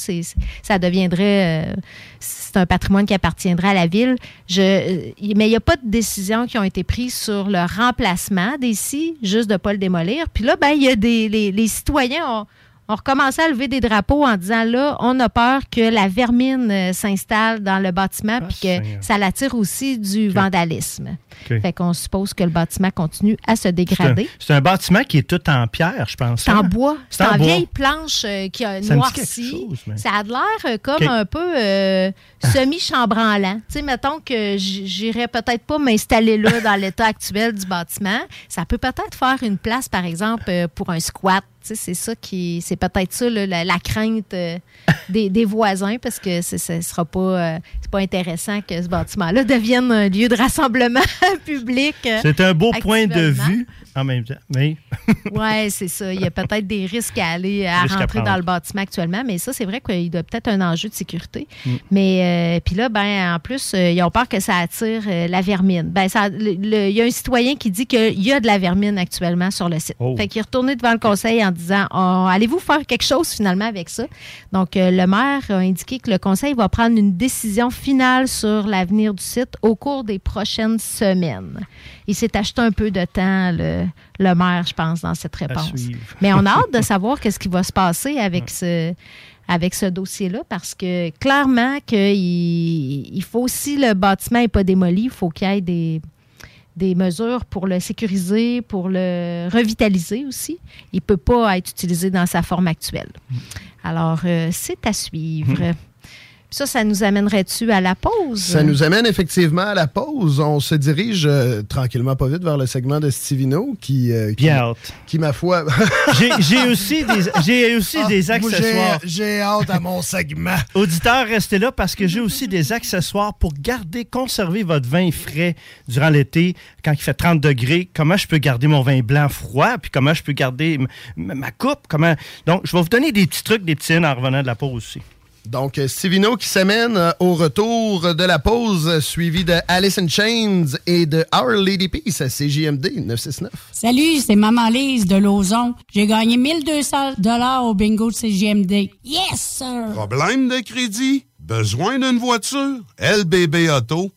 Ça deviendrait. euh, c'est un patrimoine qui appartiendrait à la ville. Je, euh, mais il n'y a pas de décisions qui ont été prises sur le remplacement des scies, juste de ne pas le démolir. Puis là, ben, il y a des. Les, les citoyens ont, on recommençait à lever des drapeaux en disant là, on a peur que la vermine euh, s'installe dans le bâtiment puis que ça l'attire aussi du vandalisme. OK. Fait qu'on suppose que le bâtiment continue à se dégrader. c'est un bâtiment qui est tout en pierre, je pense. C'est en hein? bois. C'est en en bois. vieille planche euh, qui a noirci. mais- Ça a l'air euh, comme un peu euh, semi-chambranlant. tu sais, mettons que j'irais peut-être pas m'installer là dans l'état actuel du bâtiment. Ça peut peut-être faire une place, par exemple, pour un squat. C'est ça qui, c'est peut-être ça là, la, la crainte euh, (laughs) des, des voisins parce que ce sera pas, euh, c'est pas intéressant que ce bâtiment-là devienne un lieu de rassemblement (laughs) public. euh, C'est un beau point de vue en même temps. Mais (laughs) Oui, c'est ça. Il y a peut-être des risques à aller à rentrer dans le bâtiment actuellement, mais ça, c'est vrai qu'il doit peut-être un enjeu de sécurité. Mm. Mais puis là, ben en plus, ils ont peur que ça attire la vermine. Ben, ça, il y a un citoyen qui dit qu'il y a de la vermine actuellement sur le site. Oh. Fait qu'il est retourné devant le conseil en disant Oh, allez-vous faire quelque chose finalement avec ça? Donc, euh, le maire a indiqué que le conseil va prendre une décision finale sur l'avenir du site au cours des prochaines semaines. Il s'est acheté un peu de temps, le, le maire, je pense, dans cette réponse. Mais on a hâte de (laughs) savoir qu'est-ce qui va se passer avec ce avec ce dossier-là, parce que clairement qu'il il faut si le bâtiment n'est pas démoli, il faut qu'il y ait des, des mesures pour le sécuriser, pour le revitaliser aussi. Il ne peut pas être utilisé dans sa forme actuelle. Alors, euh, c'est à suivre. (laughs) Ça, ça nous amènerait-tu à la pause? Ça nous amène effectivement à la pause. On se dirige euh, tranquillement pas vite vers le segment de Stivino qui, euh, qui, Bien hâte. qui ma foi. (laughs) j'ai j'ai aussi des, j'ai aussi Ah, des accessoires. J'ai hâte à mon segment. (laughs) Auditeurs, restez là parce que j'ai aussi des accessoires pour garder, conserver votre vin frais durant l'été quand il fait 30 degrés. Comment je peux garder mon vin blanc froid, puis comment je peux garder ma coupe? Comment... Donc, je vais vous donner des petits trucs, des petits en revenant de la pause aussi. Donc, euh, Stivino qui s'amène euh, au retour de la pause, euh, suivi de Alice in Chains et de Our Lady Peace à CJMD 969. Salut, c'est Maman Lise de Lauson. J'ai gagné 1200 dollars au bingo de CGMD. Yes, sir! Problème de crédit? Besoin d'une voiture? lbbauto.com.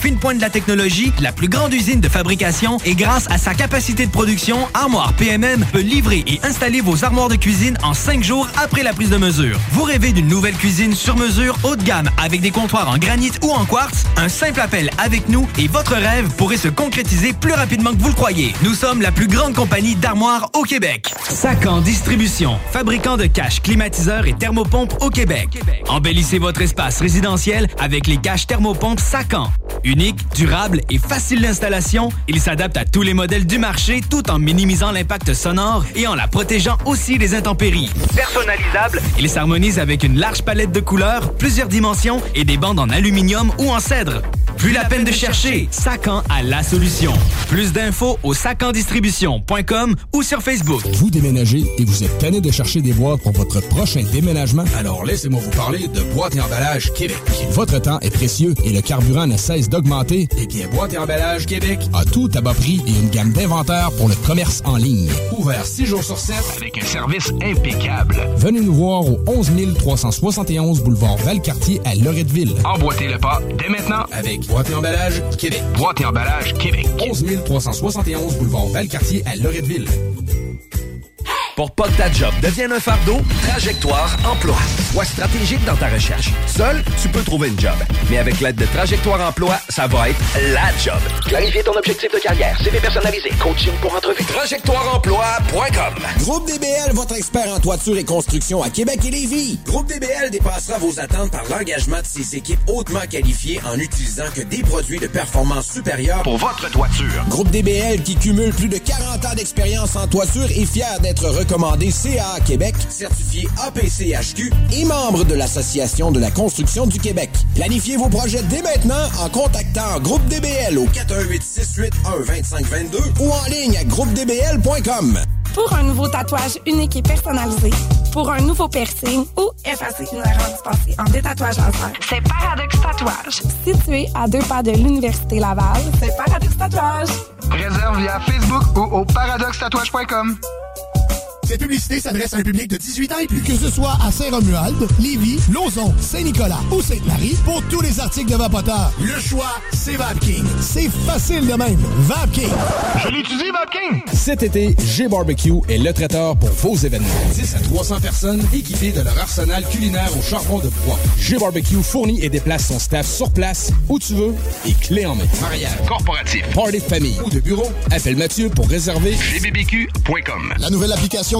fine pointe de la technologie, la plus grande usine de fabrication et grâce à sa capacité de production, Armoire PMM peut livrer et installer vos armoires de cuisine en cinq jours après la prise de mesure. Vous rêvez d'une nouvelle cuisine sur mesure haut de gamme avec des comptoirs en granit ou en quartz? Un simple appel avec nous et votre rêve pourrait se concrétiser plus rapidement que vous le croyez. Nous sommes la plus grande compagnie d'armoires au Québec. Sacan Distribution, fabricant de caches, climatiseurs et thermopompes au Québec. Embellissez votre espace résidentiel avec les caches thermopompes Sacan. Unique, durable et facile d'installation, il s'adapte à tous les modèles du marché tout en minimisant l'impact sonore et en la protégeant aussi des intempéries. Personnalisable, il s'harmonise avec une large palette de couleurs, plusieurs dimensions et des bandes en aluminium ou en cèdre. Plus la peine de chercher, Sacan a la solution. Plus d'infos au sacandistribution.com ou sur Facebook. Vous déménagez et vous êtes tanné de chercher des boîtes pour votre prochain déménagement? Alors laissez-moi vous parler de Boîte et Emballage Québec. Votre temps est précieux et le carburant ne cesse d'augmenter. Eh bien, Boîte et Emballage Québec a tout à bas prix et une gamme d'inventaires pour le commerce en ligne. Ouvert 6 jours sur 7 avec un service impeccable. Venez nous voir au 11 371 boulevard Valcartier à Loretteville. Emboîtez le pas dès maintenant avec Boîte et Emballage Québec. Boîte et Emballage Québec. 11 371 boulevard Valcartier à Loretteville. Pour pas que ta job devienne un fardeau, Trajectoire Emploi. Sois stratégique dans ta recherche. Seul, tu peux trouver une job. Mais avec l'aide de Trajectoire Emploi, ça va être la job. Clarifier ton objectif de carrière, CV personnalisé, coaching pour entrevue. TrajectoireEmploi.com Groupe DBL, votre expert en toiture et construction à Québec et Lévis. Groupe DBL dépassera vos attentes par l'engagement de ses équipes hautement qualifiées en utilisant que des produits de performance supérieure pour votre toiture. Groupe DBL qui cumule plus de 40 ans d'expérience en toiture est fier d'être recommandé CA Québec, certifié APCHQ et membre de l'Association de la construction du Québec. Planifiez vos projets dès maintenant en contactant Groupe DBL au 418 681 2522 ou en ligne à groupedbl.com. Pour un nouveau tatouage unique et personnalisé, pour un nouveau piercing ou effacer une erreur dispensée en détatouage laser. C'est Paradox Tatouage. Situé à deux pas de l'Université Laval, c'est Paradox Tatouage. Réserve via Facebook ou au paradoxtatouage.com. Cette publicité s'adresse à un public de 18 ans et plus. Que ce soit à Saint-Romuald, Lévis, Lauson, Saint-Nicolas ou Sainte-Marie, pour tous les articles de Vapoteur, le choix, c'est VapKing. C'est facile de même. VapKing. Je l'utilise, VapKing. Cet été, G-Barbecue est le traiteur pour vos événements. 10 à 300 personnes équipées de leur arsenal culinaire au charbon de bois. G-Barbecue fournit et déplace son staff sur place, où tu veux, et clé en main. Mariage, corporatif, party de famille ou de bureau, appelle Mathieu pour réserver gbbq.com. La nouvelle application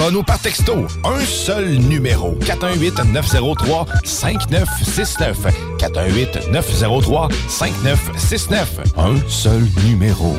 Téléphone ou par texto. Un seul numéro. 418-903-5969. 418-903-5969. Un seul numéro.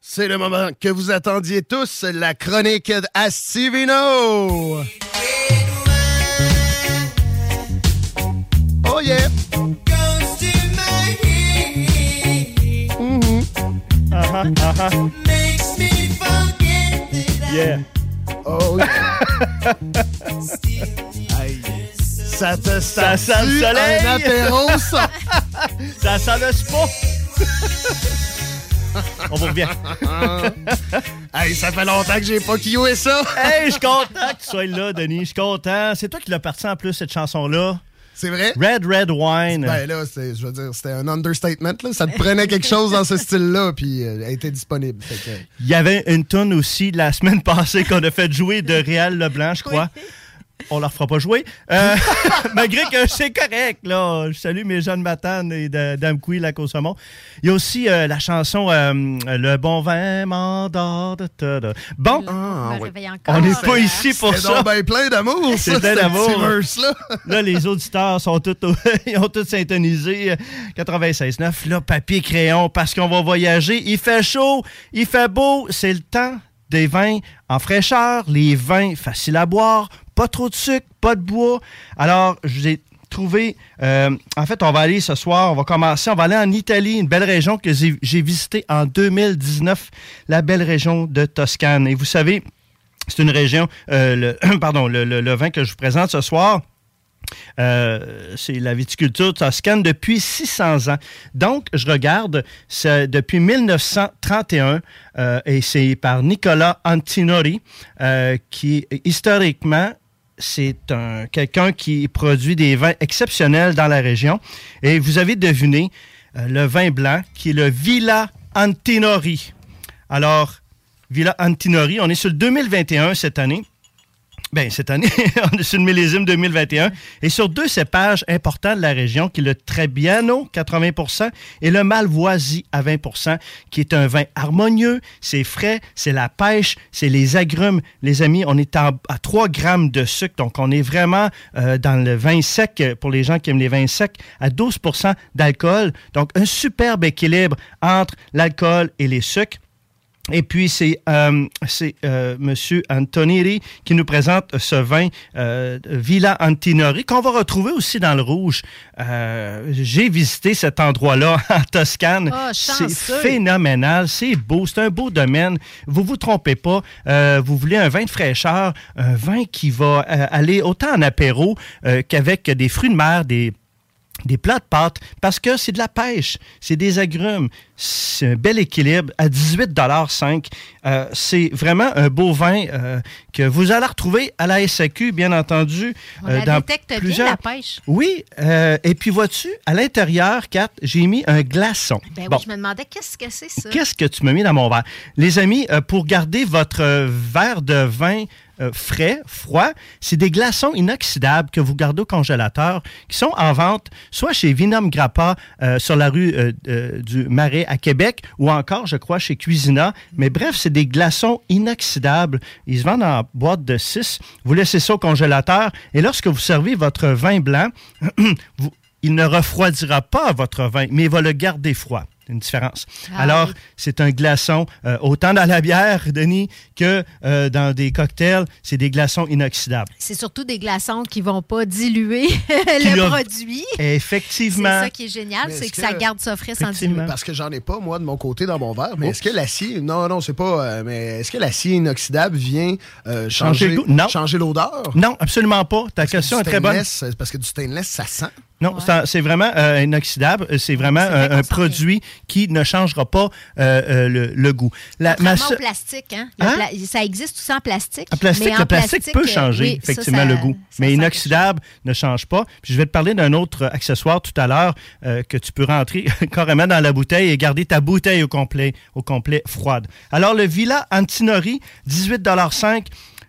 C'est le moment que vous attendiez tous, la chronique à Stivino. Oh yeah! Mhm. (laughs) Yeah. Oh yeah. Ça te Ça sent le soleil. un apéro, ça? (laughs) ça sent le spa. (laughs) On vous revient. (laughs) hey, ça fait longtemps que j'ai pas kioué ça. hey, je suis content que tu sois là, Denis. Je suis content. C'est toi qui l'as parti en plus, cette chanson-là. C'est vrai? Red Red Wine. Ben là, je veux dire, c'était un understatement. Là. Ça te prenait quelque chose dans ce style-là, puis euh, elle était disponible. Que- Il y avait une tonne aussi la semaine passée qu'on a fait jouer de Réal Leblanc, je crois. On leur fera pas jouer. Euh, (laughs) malgré que c'est correct, là. Je salue mes jeunes matanes et de- d'Amqui, la Côte-Saumon. Il y a aussi euh, la chanson euh, Le bon vin m'endort. Bon, Ah, encore. on n'est pas ici pour ça. ben plein d'amour, ça, C'est plein d'amour. petit verse-là. Là, les auditeurs sont tous, au- (laughs) ils ont tous syntonisé euh, 96.9. Là, papier crayon, parce qu'on va voyager. Il fait chaud, il fait beau. C'est le temps des vins en fraîcheur, les vins faciles à boire, pas trop de sucre, pas de bois. Alors, j'ai trouvé... euh, en fait, on va aller ce soir, on va commencer, on va aller en Italie, une belle région que j'ai visitée en 2019, la belle région de Toscane. Et vous savez, c'est une région, euh, (clears throat) pardon, le vin que je vous présente ce soir, euh, c'est la viticulture toscane depuis 600 ans. Donc, je regarde, c'est depuis 1931 euh, et c'est par Nicolas Antinori euh, qui, historiquement, c'est un quelqu'un qui produit des vins exceptionnels dans la région. Et vous avez deviné euh, le vin blanc qui est le Villa Antinori. Alors, Villa Antinori, on est sur le 2021 cette année. Ben, cette année, (laughs) on est sur le millésime 2021. Et sur deux cépages importants de la région, qui est le Trebbiano, 80% et le Malvoisie, à 20% qui est un vin harmonieux, c'est frais, c'est la pêche, c'est les agrumes. Les amis, on est à, 3 grammes de sucre, donc on est vraiment euh, dans le vin sec, pour les gens qui aiment les vins secs, à 12% d'alcool. Donc, un superbe équilibre entre l'alcool et les sucres. Et puis, c'est euh, euh, M. Antoniri qui nous présente ce vin euh, Villa Antinori, qu'on va retrouver aussi dans le rouge. Euh, j'ai visité cet endroit-là (laughs) en Toscane. Oh, c'est phénoménal, c'est beau, c'est un beau domaine. Vous vous trompez pas. Euh, vous voulez un vin de fraîcheur, un vin qui va aller autant en apéro qu'avec des fruits de mer, des des plats de pâtes parce que c'est de la pêche, c'est des agrumes, c'est un bel équilibre à 18,5 euh, C'est vraiment un beau vin euh, que vous allez retrouver à la SAQ, bien entendu. On euh, dans détecte plusieurs... bien, la pêche. Oui, euh, et puis vois-tu, à l'intérieur, Kat, j'ai mis un glaçon. Ben oui, je me demandais qu'est-ce que c'est ça? Qu'est-ce que tu m'as mis dans mon verre? Les amis, pour garder votre verre de vin euh, frais, froid. C'est des glaçons inoxydables que vous gardez au congélateur qui sont en vente soit chez Vinum Grappa euh, sur la rue euh, du Marais à Québec ou encore, je crois, chez Cuisina. Mais bref, c'est des glaçons inoxydables. Ils se vendent en boîte de 6. Vous laissez ça au congélateur et lorsque vous servez votre vin blanc, (clears throat) il ne refroidira pas votre vin, mais il va le garder froid une différence. Ah Alors, c'est un glaçon, euh, autant dans la bière, Denis, que euh, dans des cocktails, c'est des glaçons inoxydables. C'est surtout des glaçons qui ne vont pas diluer (laughs) le produit. Effectivement. C'est ça qui est génial, c'est que, ça garde ça frais sans diluer. Parce que j'en ai pas, moi, de mon côté, dans mon verre, mais est-ce que l'acier, non, non, c'est pas, euh, mais est-ce que l'acier inoxydable vient changer, changer l'odeur? Non, absolument pas. Ta question est très bonne. Parce que du stainless, ça sent. Non, c'est vraiment euh, inoxydable. C'est vraiment un, produit qui ne changera pas euh, euh, le, goût. La, au plastique, hein? hein? ça existe tout ça en plastique. En plastique, le plastique, peut changer effectivement le goût, mais inoxydable ne change pas. Puis je vais te parler d'un autre accessoire tout à l'heure que tu peux rentrer (laughs) carrément dans la bouteille et garder ta bouteille au complet, au complet froide. Alors le Villa Antinori, 18,5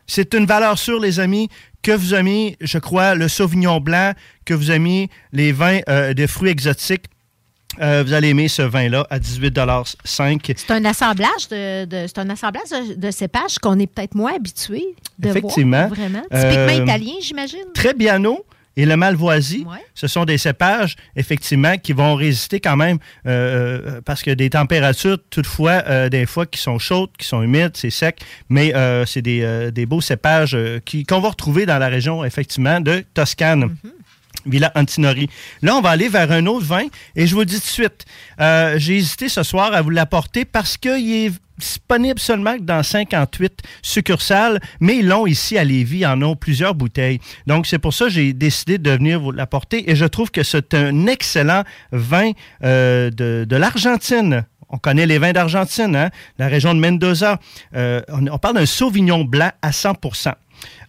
c'est une valeur sûre, les amis que vous mis, je crois, le Sauvignon blanc, que vous mis les vins euh, de fruits exotiques. Euh, vous allez aimer ce vin-là à 18,5 C'est un assemblage de, c'est un assemblage de, cépages qu'on est peut-être moins habitué de Effectivement. voir. Vraiment. Typiquement euh, italien, j'imagine. Très biano et le malvoisie, ce sont des cépages, effectivement, qui vont résister quand même, euh, parce que des températures, toutefois, euh, des fois, qui sont chaudes, qui sont humides, c'est sec, mais c'est des, des, beaux cépages qu'on va retrouver dans la région, effectivement, de Toscane. Mm-hmm. Villa Antinori. Là, on va aller vers un autre vin et je vous dis tout de suite, j'ai hésité ce soir à vous l'apporter parce qu'il est disponible seulement dans 58 succursales, mais ils l'ont ici à Lévis, en ont plusieurs bouteilles. Donc, c'est pour ça que j'ai décidé de venir vous l'apporter et je trouve que c'est un excellent vin euh, de, l'Argentine. On connaît les vins d'Argentine, hein? la région de Mendoza. Euh, on, parle d'un Sauvignon blanc à 100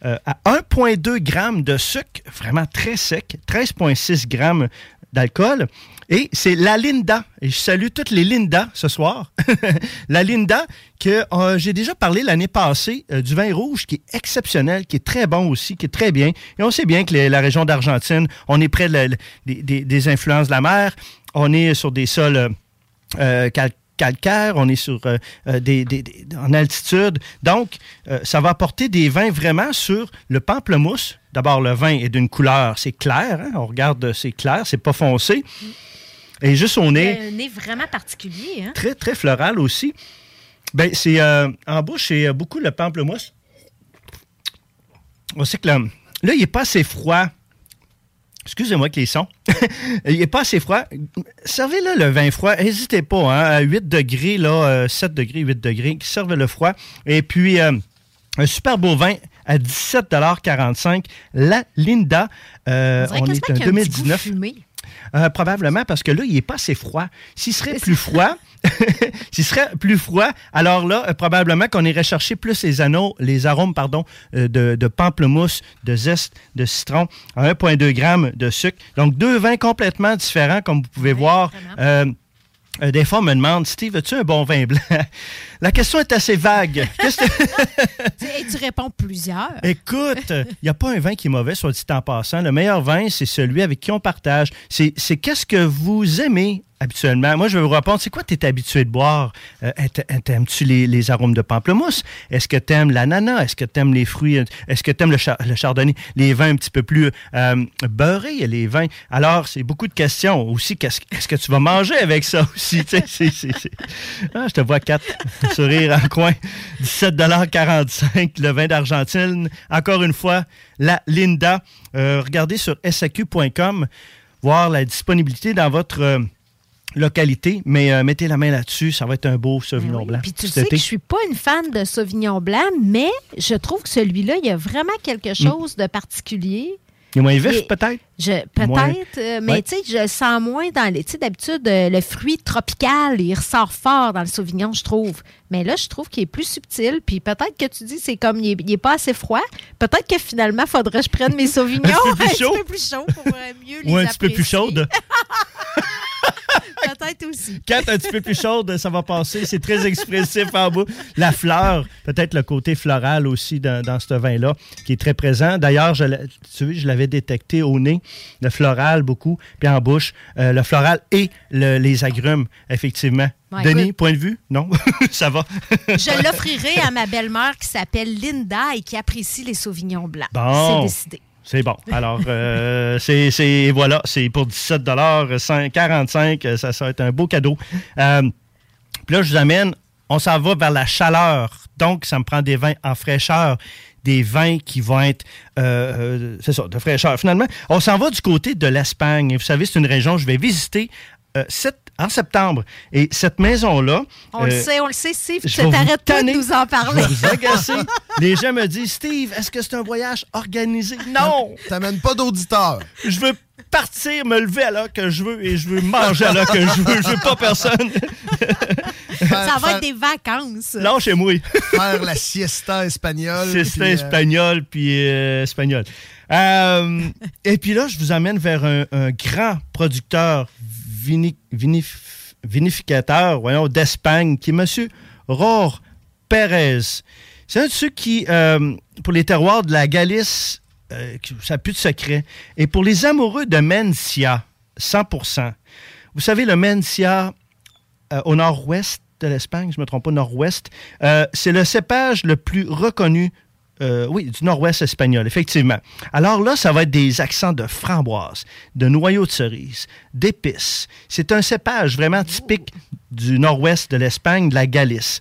euh, à 1,2 g de sucre, vraiment très sec, 13,6 g d'alcool. Et c'est la Linda. Et je salue toutes les Linda ce soir. (laughs) la Linda, que euh, j'ai déjà parlé l'année passée, euh, du vin rouge qui est exceptionnel, qui est très bon aussi, qui est très bien. Et on sait bien que la région d'Argentine, on est près des, influences de la mer. On est sur des sols euh, calcaires, on est sur des, en altitude. Donc, ça va apporter des vins vraiment sur le pamplemousse. D'abord, le vin est d'une couleur, c'est clair. Hein? On regarde, c'est clair, c'est pas foncé. Et juste au nez. Un nez vraiment particulier. Hein? Très, très floral aussi. Ben, c'est euh, en bouche, c'est euh, beaucoup le pamplemousse. On sait que là, là il n'est pas assez froid. Excusez-moi que les sons. (laughs) il n'est pas assez froid. Servez-le le vin froid. N'hésitez pas, hein, à 8 degrés, là, 7 euh, degrés, 8 degrés. Servez le froid. Et puis, un super beau vin à 17,45 La Linda. on, est en 2019. Euh, probablement parce que là, il n'est pas assez froid. S'il serait plus froid, (laughs) (laughs) s'il serait plus froid, alors là, euh, probablement qu'on irait chercher plus les anneaux, les arômes, pardon, euh, de, pamplemousse, de zeste, de citron, à 1,2 g de sucre. Donc, deux vins complètement différents, comme vous pouvez voir. euh, des fois, on me demande, Steve, as-tu un bon vin blanc? (laughs) La question est assez vague. (laughs) Et tu réponds plusieurs. Écoute, il n'y a pas un vin qui est mauvais, soit dit en passant. Le meilleur vin, c'est celui avec qui on partage. C'est qu'est-ce que vous aimez habituellement? Moi, je vais vous répondre, c'est quoi tu es habitué de boire? Euh, Aimes-tu les, les, arômes de pamplemousse? Est-ce que tu aimes l'ananas? Est-ce que tu aimes les fruits? Est-ce que tu aimes le, le, chardonnay? Les vins un petit peu plus euh, beurrés, les vins. Alors, c'est beaucoup de questions. Aussi, qu'est-ce -ce que tu vas manger avec ça aussi? (laughs) Ah, je te vois quatre (laughs) sourires en coin. 17,45 le vin d'Argentine. Encore une fois, la Linda. Euh, regardez sur saq.com, voir la disponibilité dans votre... Localité, mais euh, mettez la main là-dessus, ça va être un beau Sauvignon blanc. Puis tu sais que je suis pas une fan de Sauvignon blanc, mais je trouve que celui-là, il y a vraiment quelque mm. chose de particulier. Il est moins vif, peut-être? Peut-être, euh, mais tu sais, je le sens moins dans les. Tu sais, d'habitude, euh, le fruit tropical, il ressort fort dans le Sauvignon, je trouve. Mais là, je trouve qu'il est plus subtil. Puis peut-être que tu dis, c'est comme, il n'est pas assez froid. Peut-être que finalement, il faudrait que je prenne mes (laughs) Sauvignons un, petit peu (laughs) plus chaud pour mieux les Ou un petit peu plus chaude. (laughs) peut-être aussi. Quand un petit peu plus chaude, ça va passer. C'est très expressif en bout. La fleur, peut-être le côté floral aussi dans, dans ce vin-là, qui est très présent. D'ailleurs, je, tu je l'avais détecté au nez, le floral beaucoup, puis en bouche, euh, le floral et les agrumes, effectivement. Denis, point de vue? Non? (laughs) ça va? je l'offrirai à ma belle-mère qui s'appelle Linda et qui apprécie les sauvignons blancs. Bon. C'est décidé. C'est bon. Alors, euh, (laughs) c'est voilà, c'est pour 17 45 ça, ça va être un beau cadeau. Euh, puis là, je vous amène, on s'en va vers la chaleur. Donc, ça me prend des vins en fraîcheur, des vins qui vont être, euh, c'est ça, de fraîcheur. Finalement, on s'en va du côté de l'Espagne. Vous savez, c'est une région que je vais visiter cette en septembre. Et cette maison-là. On le euh, sait, on le sait, Steve. Tu t'arrêtes pas de nous en parler. (laughs) Les gens me disent Steve, est-ce que c'est un voyage organisé? Non! T'amènes pas d'auditeurs. Je veux partir, me lever à l'heure que je veux et je veux manger à l'heure que je veux. Je veux pas personne. Ça va être des vacances. Non, chez moi. Faire la siesta espagnole. Siesta euh, espagnole, puis euh, espagnol. et puis là, je vous amène vers un, un grand producteur vinificateur d'Espagne, qui est M. Ror Pérez. C'est un de ceux qui, euh, pour les terroirs de la Galice, euh, ça n'a plus de secret. Et pour les amoureux de Mencia, 100% Vous savez, le Mencia, euh, au nord-ouest de l'Espagne, je ne me trompe pas, nord-ouest, c'est le cépage le plus reconnu euh, oui, du nord-ouest espagnol, effectivement. Alors là, ça va être des accents de framboise, de noyaux de cerise, d'épices. C'est un cépage vraiment typique du nord-ouest de l'Espagne, de la Galice.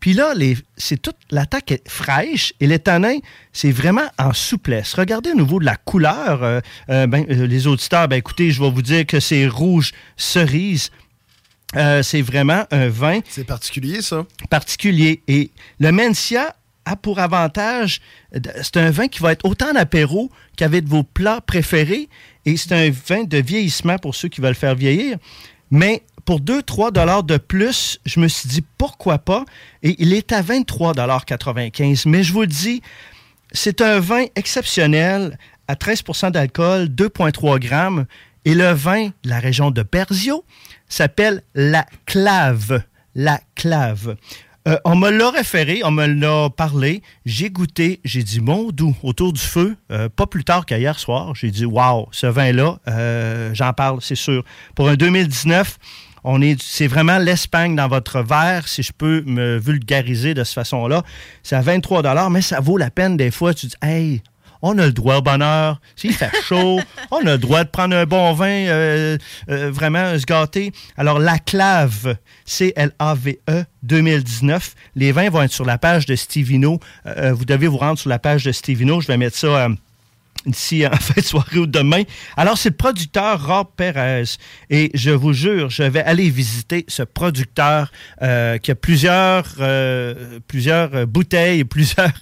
Puis là, c'est toute l'attaque est fraîche et les tanins, c'est vraiment en souplesse. Regardez au niveau de la couleur. Euh, euh, ben, les auditeurs, ben, écoutez, je vais vous dire que c'est rouge cerise. c'est vraiment un vin. C'est particulier, ça. Particulier. Et le Mencia a pour avantage, c'est un vin qui va être autant en apéro qu'avec vos plats préférés. Et c'est un vin de vieillissement pour ceux qui veulent faire vieillir. Mais pour 2-3 dollars de plus, je me suis dit pourquoi pas. Et il est à 23,95 Mais je vous le dis, c'est un vin exceptionnel à 13% d'alcool, 2,3 grammes. Et le vin de la région de Berzio s'appelle la clave. La clave. Euh, on me l'a référé, on me l'a parlé, j'ai goûté, j'ai dit mon doux autour du feu, euh, pas plus tard qu'hier soir, j'ai dit waouh, ce vin-là, euh, j'en parle, c'est sûr. Pour un 2019, on est, c'est vraiment l'Espagne dans votre verre, si je peux me vulgariser de cette façon-là. C'est à 23 mais ça vaut la peine des fois. Tu dis, hey, on a le droit au bonheur. S'il fait chaud, (laughs) on a le droit de prendre un bon vin, euh, euh, vraiment se gâter. Alors, la clave, C-L-A-V-E 2019. Les vins vont être sur la page de Stevino. Euh, vous devez vous rendre sur la page de Stevino. Je vais mettre ça ici (laughs) en fin de soirée ou demain. Alors, c'est le producteur Rob Perez. Et je vous jure, je vais aller visiter ce producteur qui a plusieurs, plusieurs bouteilles, (laughs) plusieurs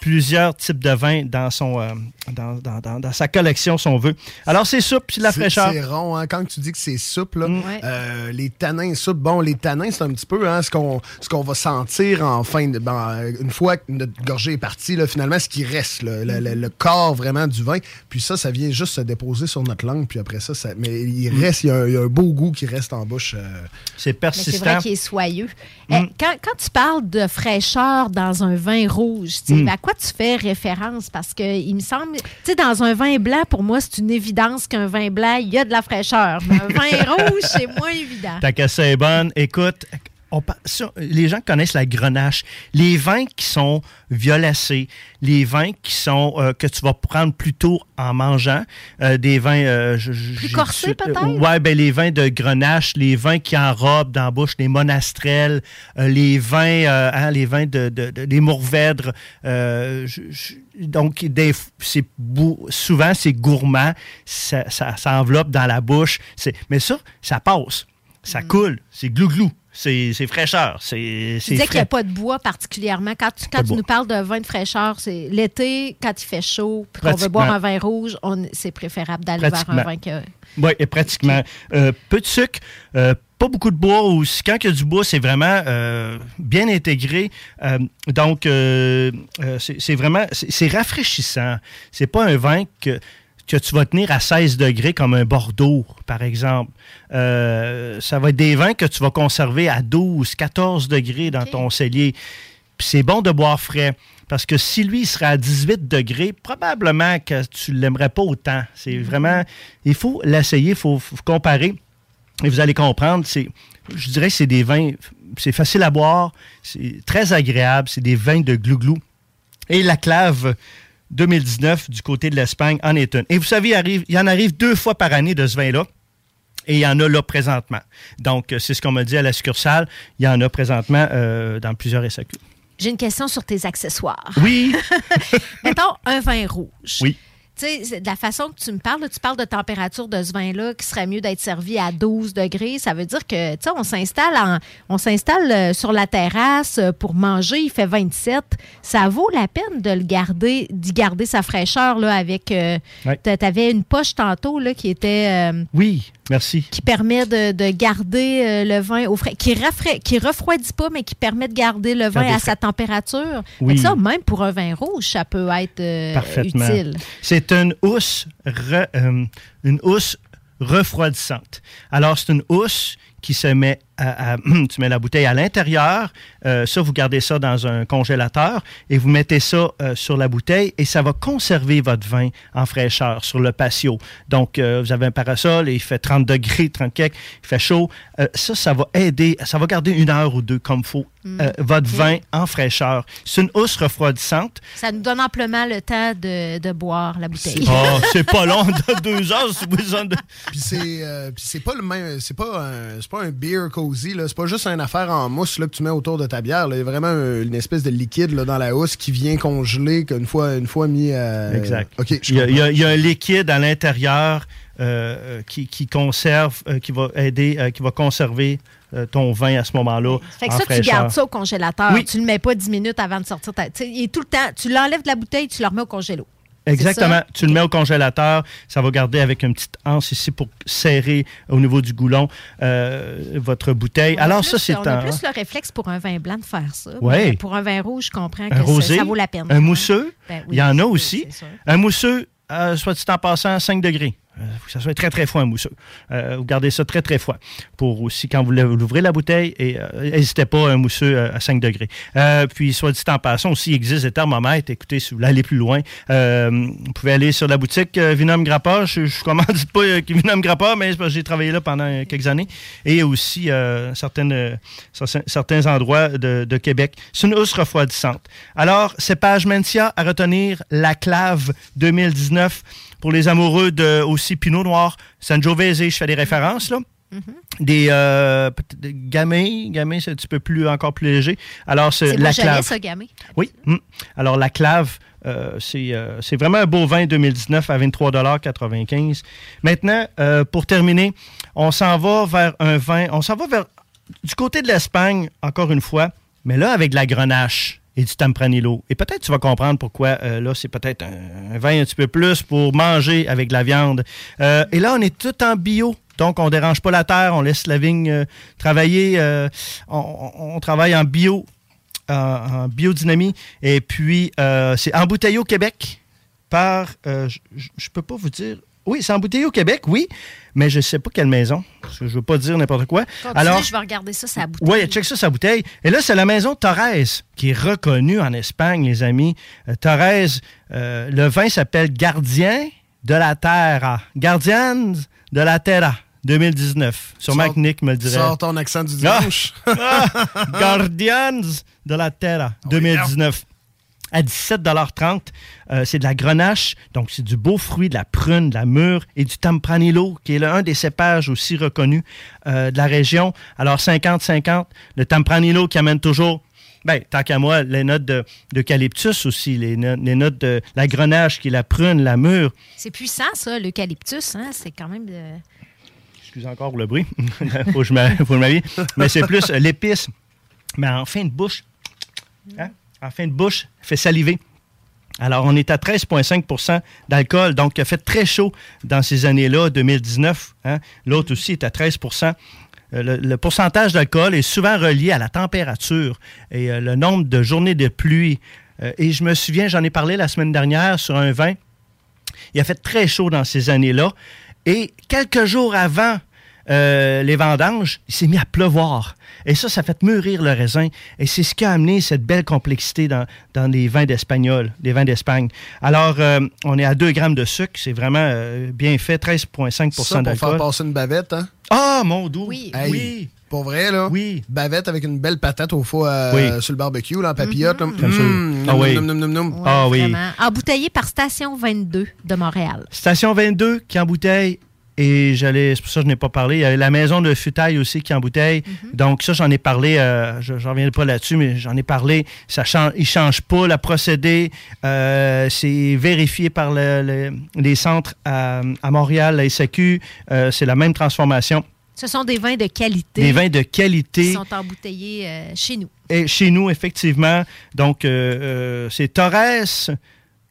plusieurs types de vins dans, son, euh, dans, dans- dans- dans sa collection, si on veut. Alors, c'est souple, puis de la fraîcheur. C'est rond, hein, quand tu dis que c'est souple. là, Mm. euh, les tanins souples, bon, les tanins, c'est un petit peu hein, ce qu'on ce qu'on va sentir en fin de. ben, euh, une fois que notre gorgée est partie, là, finalement, ce qui reste, là, le, le- le corps vraiment du vin. Puis ça, ça vient juste se déposer sur notre langue. Puis après ça, ça mais il Mm. reste, il y, a un- il y a un beau goût qui reste en bouche. euh. C'est Mais c'est vrai qu'il est soyeux. Eh, quand, quand tu parles de fraîcheur dans un vin rouge, tu sais, Mm. à quoi tu fais référence? Parce que il me semble, tu sais, dans un vin blanc, pour moi, c'est une évidence qu'un vin blanc, il y a de la fraîcheur. Mais un vin (laughs) rouge, c'est moins évident. Ta caisse est bonne. Écoute, on ça, les gens connaissent la grenache. Les vins qui sont violacés, les vins qui sont euh, que tu vas prendre plutôt en mangeant, euh, des vins euh, je- je- Plus corsés, euh, peut-être? ouais, ben les vins de grenache, les vins qui enrobent dans la bouche, les monastrelles, euh, les vins, euh, hein, les vins de, de- de- des mourvèdres. euh, je- je- donc, des, c'est souvent c'est gourmand, ça, ça, ça enveloppe dans la bouche. C'est- Mais ça, ça passe, ça coule, c'est glou-glou, c'est c'est fraîcheur, Tu disais qu'il n'y a pas de bois particulièrement. Quand tu, quand nous parles de vin de fraîcheur, c'est l'été, quand il fait chaud, puis qu'on veut boire un vin rouge, c'est préférable d'aller vers un vin que. Oui, et pratiquement. Euh, peu de sucre, euh, pas beaucoup de bois aussi. Quand il y a du bois, c'est vraiment euh, bien intégré. Donc, c'est vraiment, c'est c'est rafraîchissant. C'est pas un vin que que tu vas tenir à 16 degrés comme un Bordeaux, par exemple. Euh, ça va être des vins que tu vas conserver à 12, 14 degrés dans ton cellier. Puis c'est bon de boire frais. Parce que si lui, il serait à 18 degrés, probablement que tu ne l'aimerais pas autant. C'est vraiment. Il faut l'essayer, il faut, faut comparer. Et vous allez comprendre, c'est, je dirais que c'est des vins, c'est facile à boire, c'est très agréable, c'est des vins de glouglou. Et la clave 2019 du côté de l'Espagne en est une. Et vous savez, il, arrive, il y en arrive deux fois par année de ce vin-là. Et il y en a là présentement. Donc, euh, c'est ce qu'on m'a dit à la succursale. Il y en a présentement euh, dans plusieurs SAQ. J'ai une question sur tes accessoires. Oui. (laughs) Mettons un vin rouge. Oui. Tu sais, c'est de la façon que tu me parles, là, tu parles de température de ce vin-là qui serait mieux d'être servi à 12 degrés. Ça veut dire que, tu sais, on s'installe en- on s'installe euh, sur la terrasse euh, pour manger, il fait 27. Ça vaut la peine de le garder, d'y garder sa fraîcheur, là, avec. euh, Ouais. Tu avais une poche tantôt, là, qui était. euh, Oui, merci. qui permet de, de garder euh, le vin au frais, qui, rafra- qui refroidit pas, mais qui permet de garder le vin à sa température. Oui. Ça, même pour un vin rouge, ça peut être euh, Parfaitement. utile. C'est une housse, re- euh, une housse refroidissante. Alors, c'est une housse qui se met à, à- (clears throat) tu mets la bouteille à l'intérieur, euh, ça, vous gardez ça dans un congélateur et vous mettez ça euh, sur la bouteille et ça va conserver votre vin en fraîcheur sur le patio. Donc, euh, vous avez un parasol et il fait 30 degrés, 30 quelques, il fait chaud. Euh, ça, ça va aider, ça va garder une heure ou deux comme faut Mm. euh, votre Ok. vin en fraîcheur. C'est une housse refroidissante. Ça nous donne amplement le temps de, de boire la bouteille. Oh, (laughs) c'est pas long, de deux heures, si vous besoin de... Puis c'est euh, puis c'est pas le même c'est pas un c'est pas un beer c'est pas juste une affaire en mousse là, que tu mets autour de ta bière, là. il y a vraiment un- une espèce de liquide là, dans la housse qui vient congeler qu'une fois une fois mis à Exact. Il, y a, il y a- comprends. il y a un liquide à l'intérieur euh, qui, qui conserve, euh, qui va aider, euh, qui va conserver euh, ton vin à ce moment-là. Fait que en ça, tu gardes ça au congélateur. Oui. Tu le mets pas 10 minutes avant de sortir. Ta... est tout le temps. Tu l'enlèves de la bouteille, tu le remets au congélo. Exactement. Tu le mets au congélateur. Ça va garder avec une petite anse ici pour serrer au niveau du goulon euh, votre bouteille. On Alors, plus- ça, c'est On a un. plus le réflexe pour un vin blanc de faire ça. Mais Pour un vin rouge, je comprends que Un ça- rosé, ça vaut la peine. un mousseux, Ben il y en a oui, aussi. Un mousseux, euh, soit dit en passant, à 5 degrés. Il faut que ça soit très, très froid, un mousseux. Euh, vous gardez ça très, très froid. Pour aussi, quand vous le- vous ouvrez la bouteille, et euh, n'hésitez pas à un mousseux euh, à 5 degrés. Puis, soit dit en passant, aussi, il existe des thermomètres. Écoutez, si vous voulez aller plus loin, vous pouvez aller sur la boutique Vinum Grappa. Je ne commande (laughs) pas Vinum Grappa, mais c'est j'ai travaillé là pendant quelques années. Et aussi, certains- endroits de, Québec. C'est une housse refroidissante. Alors, cépage Mencia à retenir, la clave 2019 pour les amoureux de aussi Pinot Noir, Sangiovese, je fais des références là. Des, euh, gamay, gamay c'est un petit peu plus, encore plus léger. Alors, c'est la clave. ça, gamay? Oui. mm. Alors, la clave, euh, c'est euh, c'est vraiment un beau vin 2019 à 23,95 Maintenant, euh, pour terminer, on s'en va vers un vin, on s'en va vers du côté de l'Espagne, encore une fois, mais là, avec de la grenache. Et du Tempranillo. Et peut-être tu vas comprendre pourquoi euh, là, c'est peut-être un, un vin un petit peu plus pour manger avec de la viande. Euh, et là, on est tout en bio. Donc, on ne dérange pas la terre, on laisse la vigne euh, travailler. on, on- travaille en bio, en, biodynamie. Et puis, c'est embouteillé au Québec par. je ne peux pas vous dire. Oui, c'est embouteillé au Québec, oui, mais je ne sais pas quelle maison. Parce que je ne veux pas dire n'importe quoi. Continue, je vais regarder ça, ça a bouteille. Oui, check ça, sa bouteille. Et là, c'est la maison Torres, qui est reconnue en Espagne, les amis. Euh, Torres, euh, le vin s'appelle Gardien de la Terra. Guardians de la Terra, 2019. Sûrement Sors- que Nick me le dirait. Sors ton accent du dimanche. Ah! (laughs) Guardians de la Terra, 2019. À 17,30 euh, c'est de la grenache, donc c'est du beau fruit, de la prune, de la mûre et du tempranillo, qui est l'un des cépages aussi reconnus euh, de la région. Alors 50-50, le tempranillo qui amène toujours, ben, tant qu'à moi, les notes de- d'eucalyptus aussi, les, no- les notes de la grenache qui est la prune, la mûre. C'est puissant, ça, l'eucalyptus. Hein? C'est quand même. de- Excusez encore pour le bruit. (laughs) faut que je m'a- faut que je m'habille. Mais c'est plus euh, l'épice. Mais en fin de bouche, hein, en fin de bouche, fait saliver. Alors, on est à 13,5% d'alcool, donc il a fait très chaud dans ces années-là, 2019. hein. L'autre aussi est à 13 Euh, le, le pourcentage d'alcool est souvent relié à la température et euh, le nombre de journées de pluie. Euh, et je me souviens, j'en ai parlé la semaine dernière sur un vin. Il a fait très chaud dans ces années-là. Et quelques jours avant euh, les vendanges, il s'est mis à pleuvoir. Et ça, ça fait mûrir le raisin. Et c'est ce qui a amené cette belle complexité dans, dans les vins d'Espagnol, les vins d'Espagne. Alors, euh, on est à 2 grammes de sucre. C'est vraiment euh, bien fait, 13,5% Ça, pour faire d'alcool. passer une bavette, hein? Ah, mon doux! Oui. Hey, Oui. Pour vrai, là. Oui. Bavette avec une belle patate au foie euh, Oui. sur le barbecue, là, en papillote. là. Comme ça. Mmh, Ah oui. nom, nom, nom, nom. Ouais, Ah oui. vraiment. Embouteillé par Station 22 de Montréal. Station 22 qui embouteille. Et j'allais, c'est pour ça que je n'ai pas parlé. Il y a la maison de Futaille aussi qui embouteille. Donc, ça, j'en ai parlé. euh, je ne reviendrai pas là-dessus, mais j'en ai parlé. Ça change, il ne change pas le procédé. Euh, c'est vérifié par le- le- les centres à, à Montréal, la SAQ. Euh, c'est la même transformation. Ce sont des vins de qualité. Des vins de qui qualité. sont embouteillés chez nous. Et chez nous, effectivement. Donc, c'est Torres,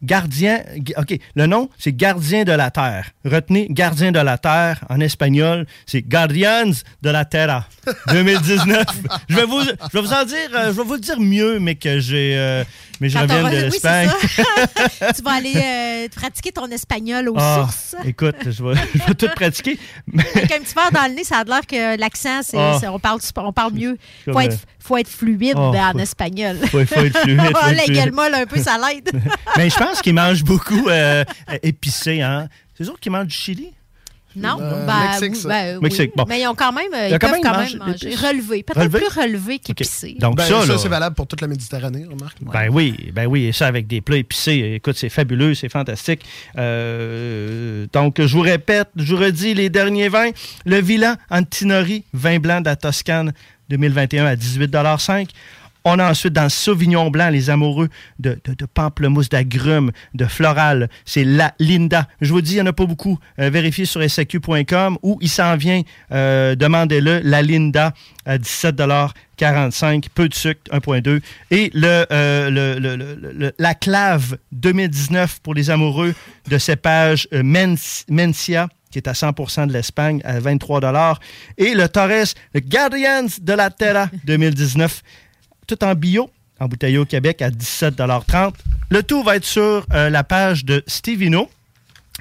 gardien. OK, le nom, c'est Gardien de la Terre. Retenez, Gardien de la Terre, en espagnol, c'est Guardians de la Terra, (laughs) 2019. je, vais vous, je vais vous en dire, euh, je vais vous le dire mieux, mais que j'ai. euh, mais je Quand reviens de oui, (laughs) tu vas aller euh, pratiquer ton espagnol aux Ah, sources. écoute, je vais, je vais tout pratiquer. Avec un petit verre dans le nez, ça a l'air que l'accent, c'est, Ah. on, parle, on parle mieux. Il faut être, faut être fluide oh, en faut- espagnol. faut- faut être fluide, faut Ah, être fluide. gueule molle, un peu, ça l'aide. (laughs) mais je pense qu'ils mangent beaucoup euh, épicé. Hein? C'est eux autres qui mangent du chili? Non, Euh, ben, Mexique, ça. ben, oui. Mexique, bon. Mais ils ont quand même, ils quand peuvent même quand mange même manger. Relevé, peut-être Relevé? plus relevé qu'épicé. Donc, Ben, ça, c'est valable pour toute la Méditerranée, remarque. Ben oui, ben oui, et ça avec des plats épicés. Écoute, c'est fabuleux, c'est fantastique. Euh, donc, je vous répète, je vous redis les derniers vins. Le Villa Antinori, vin blanc de la Toscane 2021 à 18,5 on a ensuite dans Sauvignon blanc les amoureux de, de, pamplemousse, d'agrumes, de floral. C'est la Linda. Je vous dis, il n'y en a pas beaucoup. Euh, vérifiez sur SAQ.com ou il s'en vient. euh, Demandez-le. La Linda à 17,45 Peu de sucre, 1,2. Et euh, le- la clave 2019 pour les amoureux de cépage Mencia qui est à 100% de l'Espagne à 23 Et le Torres, le Guardians de la Terra 2019 tout en bio, embouteillé au Québec à 17,30 Le tout va être sur euh, la page de Stevino.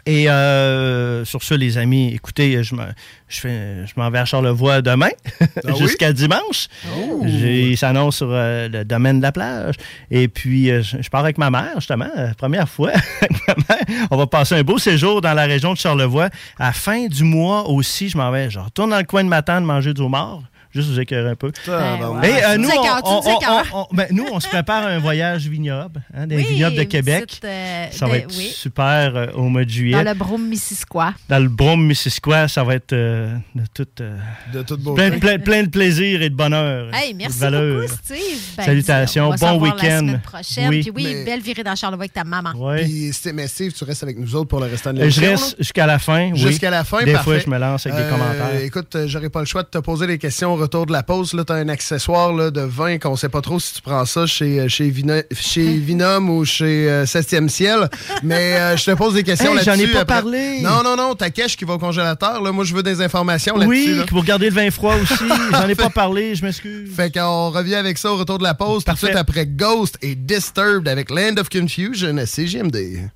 Et euh, sur ce, les amis, écoutez, je me- je je m'en vais à Charlevoix demain, (laughs) oui? jusqu'à dimanche. J'ai- Il s'annonce sur euh, le domaine de la plage. Et puis, euh, je, je pars avec ma mère, justement, première fois. (laughs) avec ma mère. On va passer un beau séjour dans la région de Charlevoix. À la fin du mois aussi, je m'en vais. Je retourne dans le coin de Matane manger du homard. Juste vous écœurer un peu. Ben Et euh, Tu nous, on, écœures, tu on- nous on- écœures. on- ben, nous, on se prépare un voyage vignoble, hein, des Oui, vignobles de Québec. petite, euh, ça de- va être oui. super euh, au mois de juillet. Dans le Brome Missisquoi. Dans le Brome Missisquoi, ça va être euh, de tout, euh, De toute beauté. plein, plein- plein de plaisir et de bonheur. Hey, de merci valeur. beaucoup, Steve. Ben, Salutations, bon week-end. La semaine prochaine. Oui. Puis oui, Mais- belle virée dans Charlevoix avec ta maman. Puis, Steve- mais Steve, tu restes avec nous autres pour le restant de Euh, Je reste jusqu'à la fin. Jusqu'à la fin, Des parfait. fois, je me lance avec des commentaires. Écoute, euh, j'aurai pas le choix de te poser des questions retour de la pause. Tu as un accessoire là, de vin qu'on sait pas trop si tu prends ça chez, euh, chez, Vino- chez (laughs) Vinum ou chez euh, Septième Ciel. Mais euh, je te pose des questions Hey, j'en ai là-dessus. pas après. parlé. Non, non, non. Ta cache qui va au congélateur. Là, moi, je veux des informations là-dessus. Oui, là. pour garder le vin froid (laughs) aussi. J'en ai pas parlé, je m'excuse. Fait qu'on revient avec ça au retour de la pause. Tout de suite après Ghost et Disturbed avec Land of Confusion à CGMD.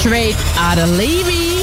Straight out of Levy.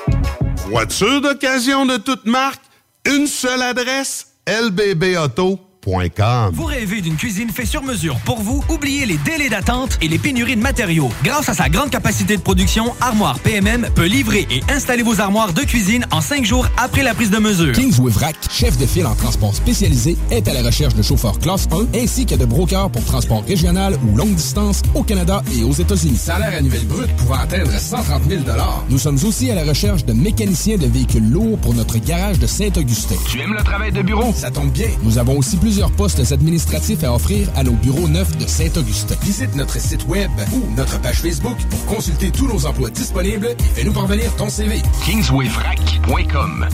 Voiture d'occasion de toute marque, une seule adresse, lbbauto.com. Vous rêvez d'une cuisine faite sur mesure pour vous? Oubliez les délais d'attente et les pénuries de matériaux. Grâce à sa grande capacité de production, Armoire PMM peut livrer et installer vos armoires de cuisine en cinq jours après la prise de mesure. Kingsway Vrac, chef de file en transport spécialisé, est à la recherche de chauffeurs classe 1 ainsi que de brokers pour transport régional ou longue distance au Canada et aux États-Unis. Salaire annuel brut pouvant atteindre 130 000 Nous sommes aussi à la recherche de mécaniciens de véhicules lourds pour notre garage de Saint-Augustin. Tu aimes le travail de bureau? Ça tombe bien. Nous avons aussi plusieurs postes administratifs à offrir à nos bureaux neufs de Saint-Augustin. Visite notre site web ou notre page Facebook pour consulter tous nos emplois disponibles et fais-nous parvenir ton CV. KingswayFrac.com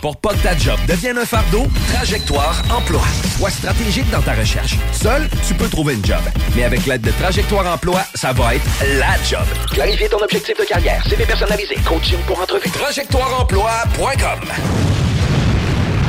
Pour pas que ta job devienne un fardeau, Trajectoire Emploi. Sois stratégique dans ta recherche. Seul, tu peux trouver une job. Mais avec l'aide de Trajectoire Emploi, ça va être la job. Clarifier ton objectif de carrière, CV personnalisé, coaching pour entrevue. TrajectoireEmploi.com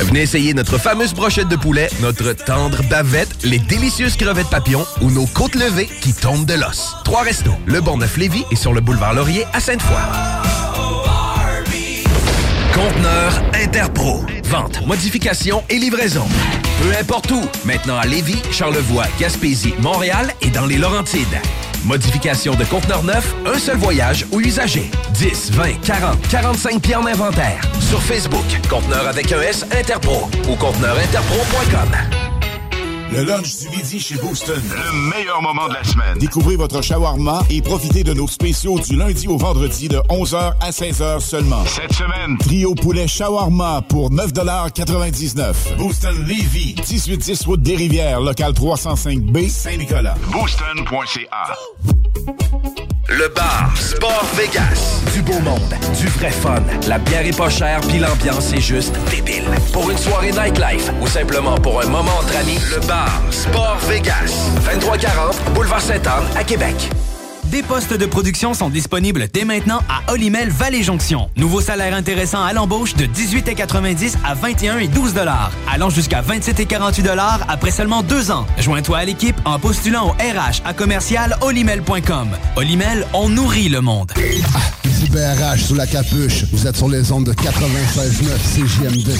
Venez essayer notre fameuse brochette de poulet, notre tendre bavette, les délicieuses crevettes papillons ou nos côtes levées qui tombent de l'os. Trois restos, le Bonneuf Lévis et sur le boulevard Laurier à Sainte-Foy. Conteneur Interpro. Vente, modification et livraison. Peu importe où. Maintenant à Lévis, Charlevoix, Gaspésie, Montréal et dans les Laurentides. Modification de conteneur neuf, un seul voyage ou usager. 10, 20, 40, 45 pieds en inventaire. Sur Facebook, conteneur avec un S Interpro ou conteneurinterpro.com. Le lunch du midi chez Booston. Le meilleur moment de la semaine. Découvrez votre shawarma et profitez de nos spéciaux du lundi au vendredi de 11h à 16h seulement. Cette semaine, trio poulet shawarma pour 9,99 Booston Levy, 1810 route des Rivières, local 305B, Saint-Nicolas. Booston.ca. Le bar Sport Vegas. Du beau monde, du vrai fun. La bière est pas chère, puis l'ambiance est juste débile. Pour une soirée nightlife ou simplement pour un moment entre amis, le bar Sport Vegas. 2340 Boulevard Sainte-Anne à Québec. Des postes de production sont disponibles dès maintenant à Olimel Valley Jonction. Nouveau salaire intéressant à l'embauche de 18,90 à 21 et 12 dollars, allant jusqu'à 27 et 48 dollars après seulement deux ans. Joins-toi à l'équipe en postulant au RH à commercial olimel.com. Olimel, on nourrit le monde. Du BRH sous la capuche. Vous êtes sur les ondes de 96.9 CJMD.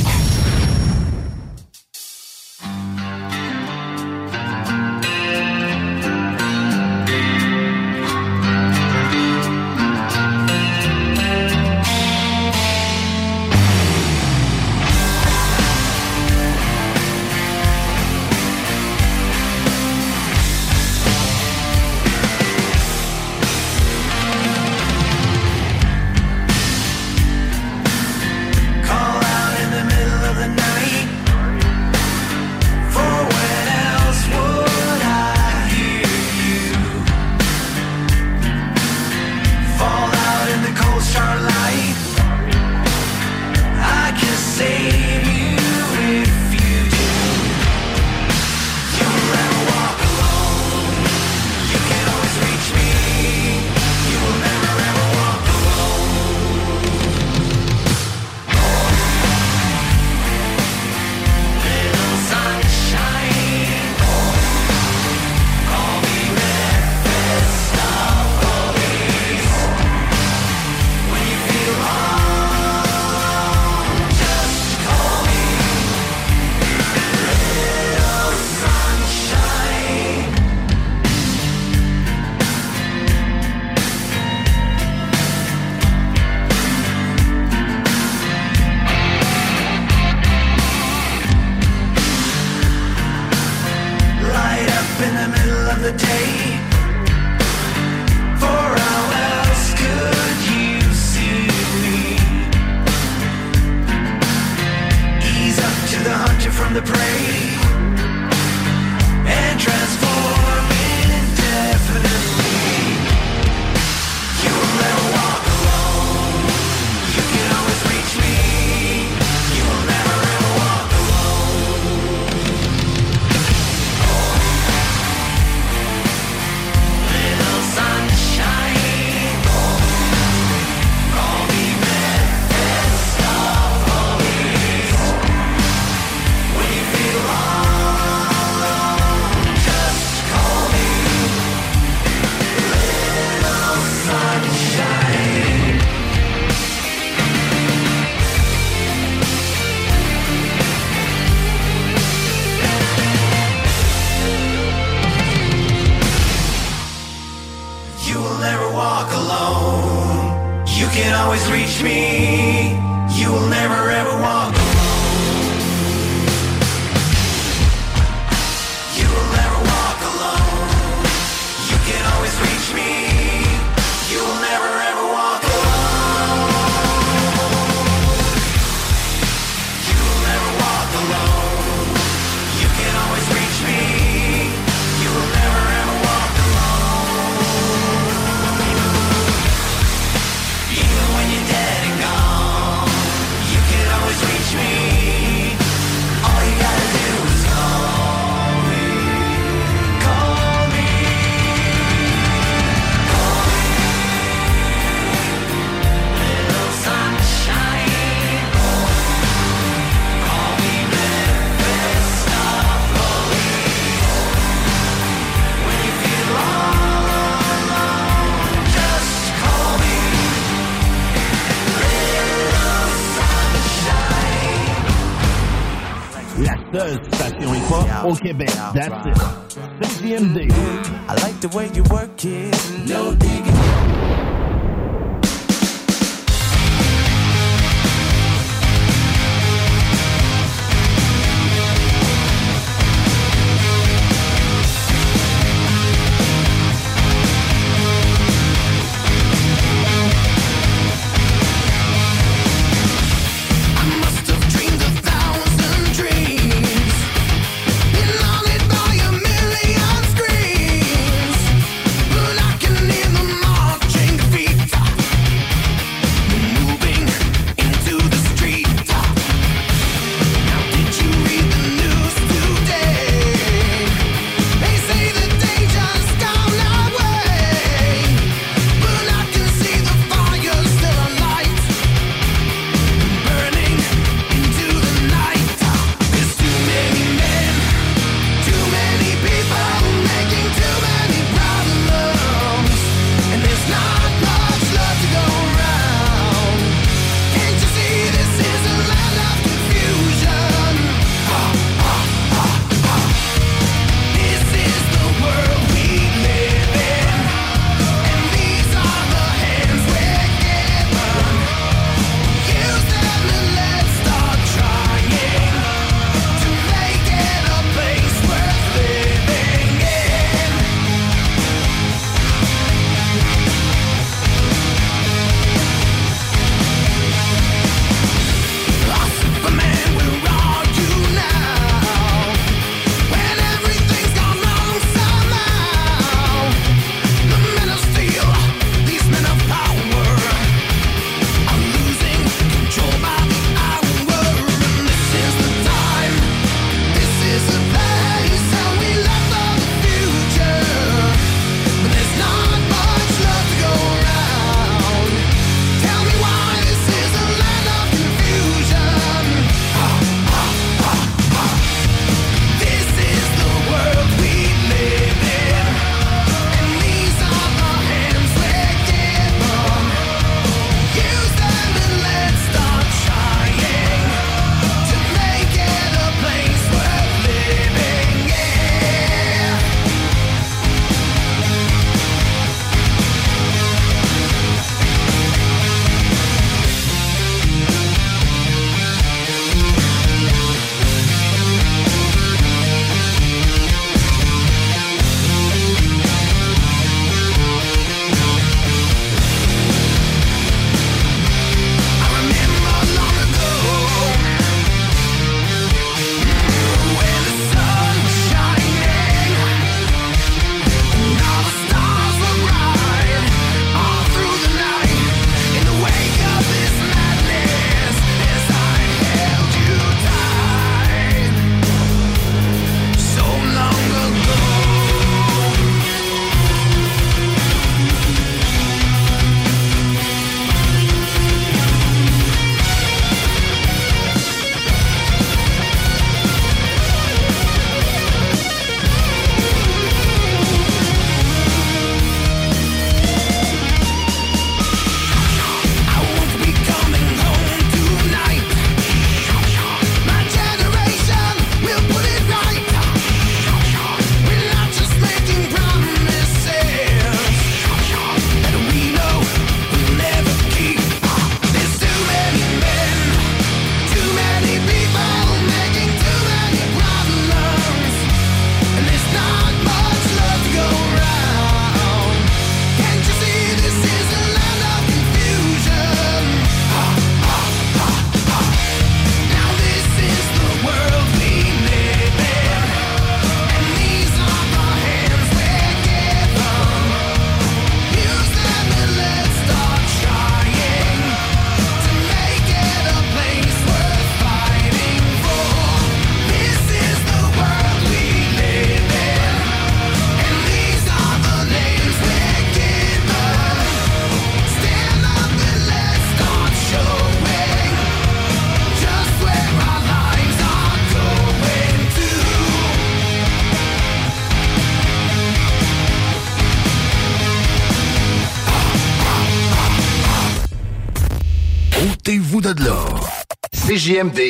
Hip-hop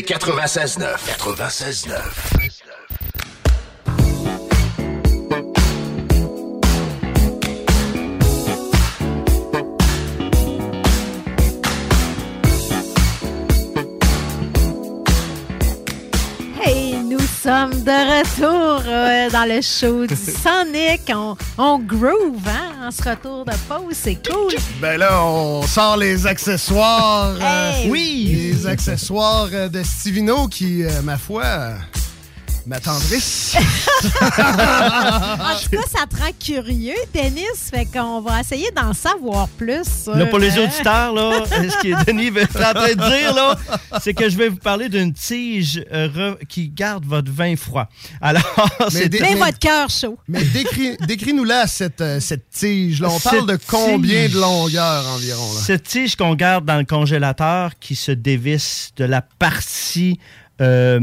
CJMD 96.9. 96.9. sommes de retour euh, dans le show du (laughs) Sonic. On, on groove, hein, en ce retour de pause. C'est cool. Ben là, on sort les accessoires. euh, oui! Les accessoires euh, de Stivino qui, euh, ma foi, euh, m'attendrissent. (laughs) en tout cas, ça te rend curieux, Denis. Fait qu'on va essayer d'en savoir plus. sur, Là, pour les euh, auditeurs, là, (laughs) ce que Denis est en train de dire, là, c'est que je vais vous parler d'une tige euh, re- qui garde votre vin froid. Alors, (laughs) c'est Mais votre cœur chaud. Mais décris- décris-nous-la, cette, euh, cette tige-là. On parle de combien tige- de longueur environ? Là? Cette tige qu'on garde dans le congélateur qui se dévisse de la partie euh,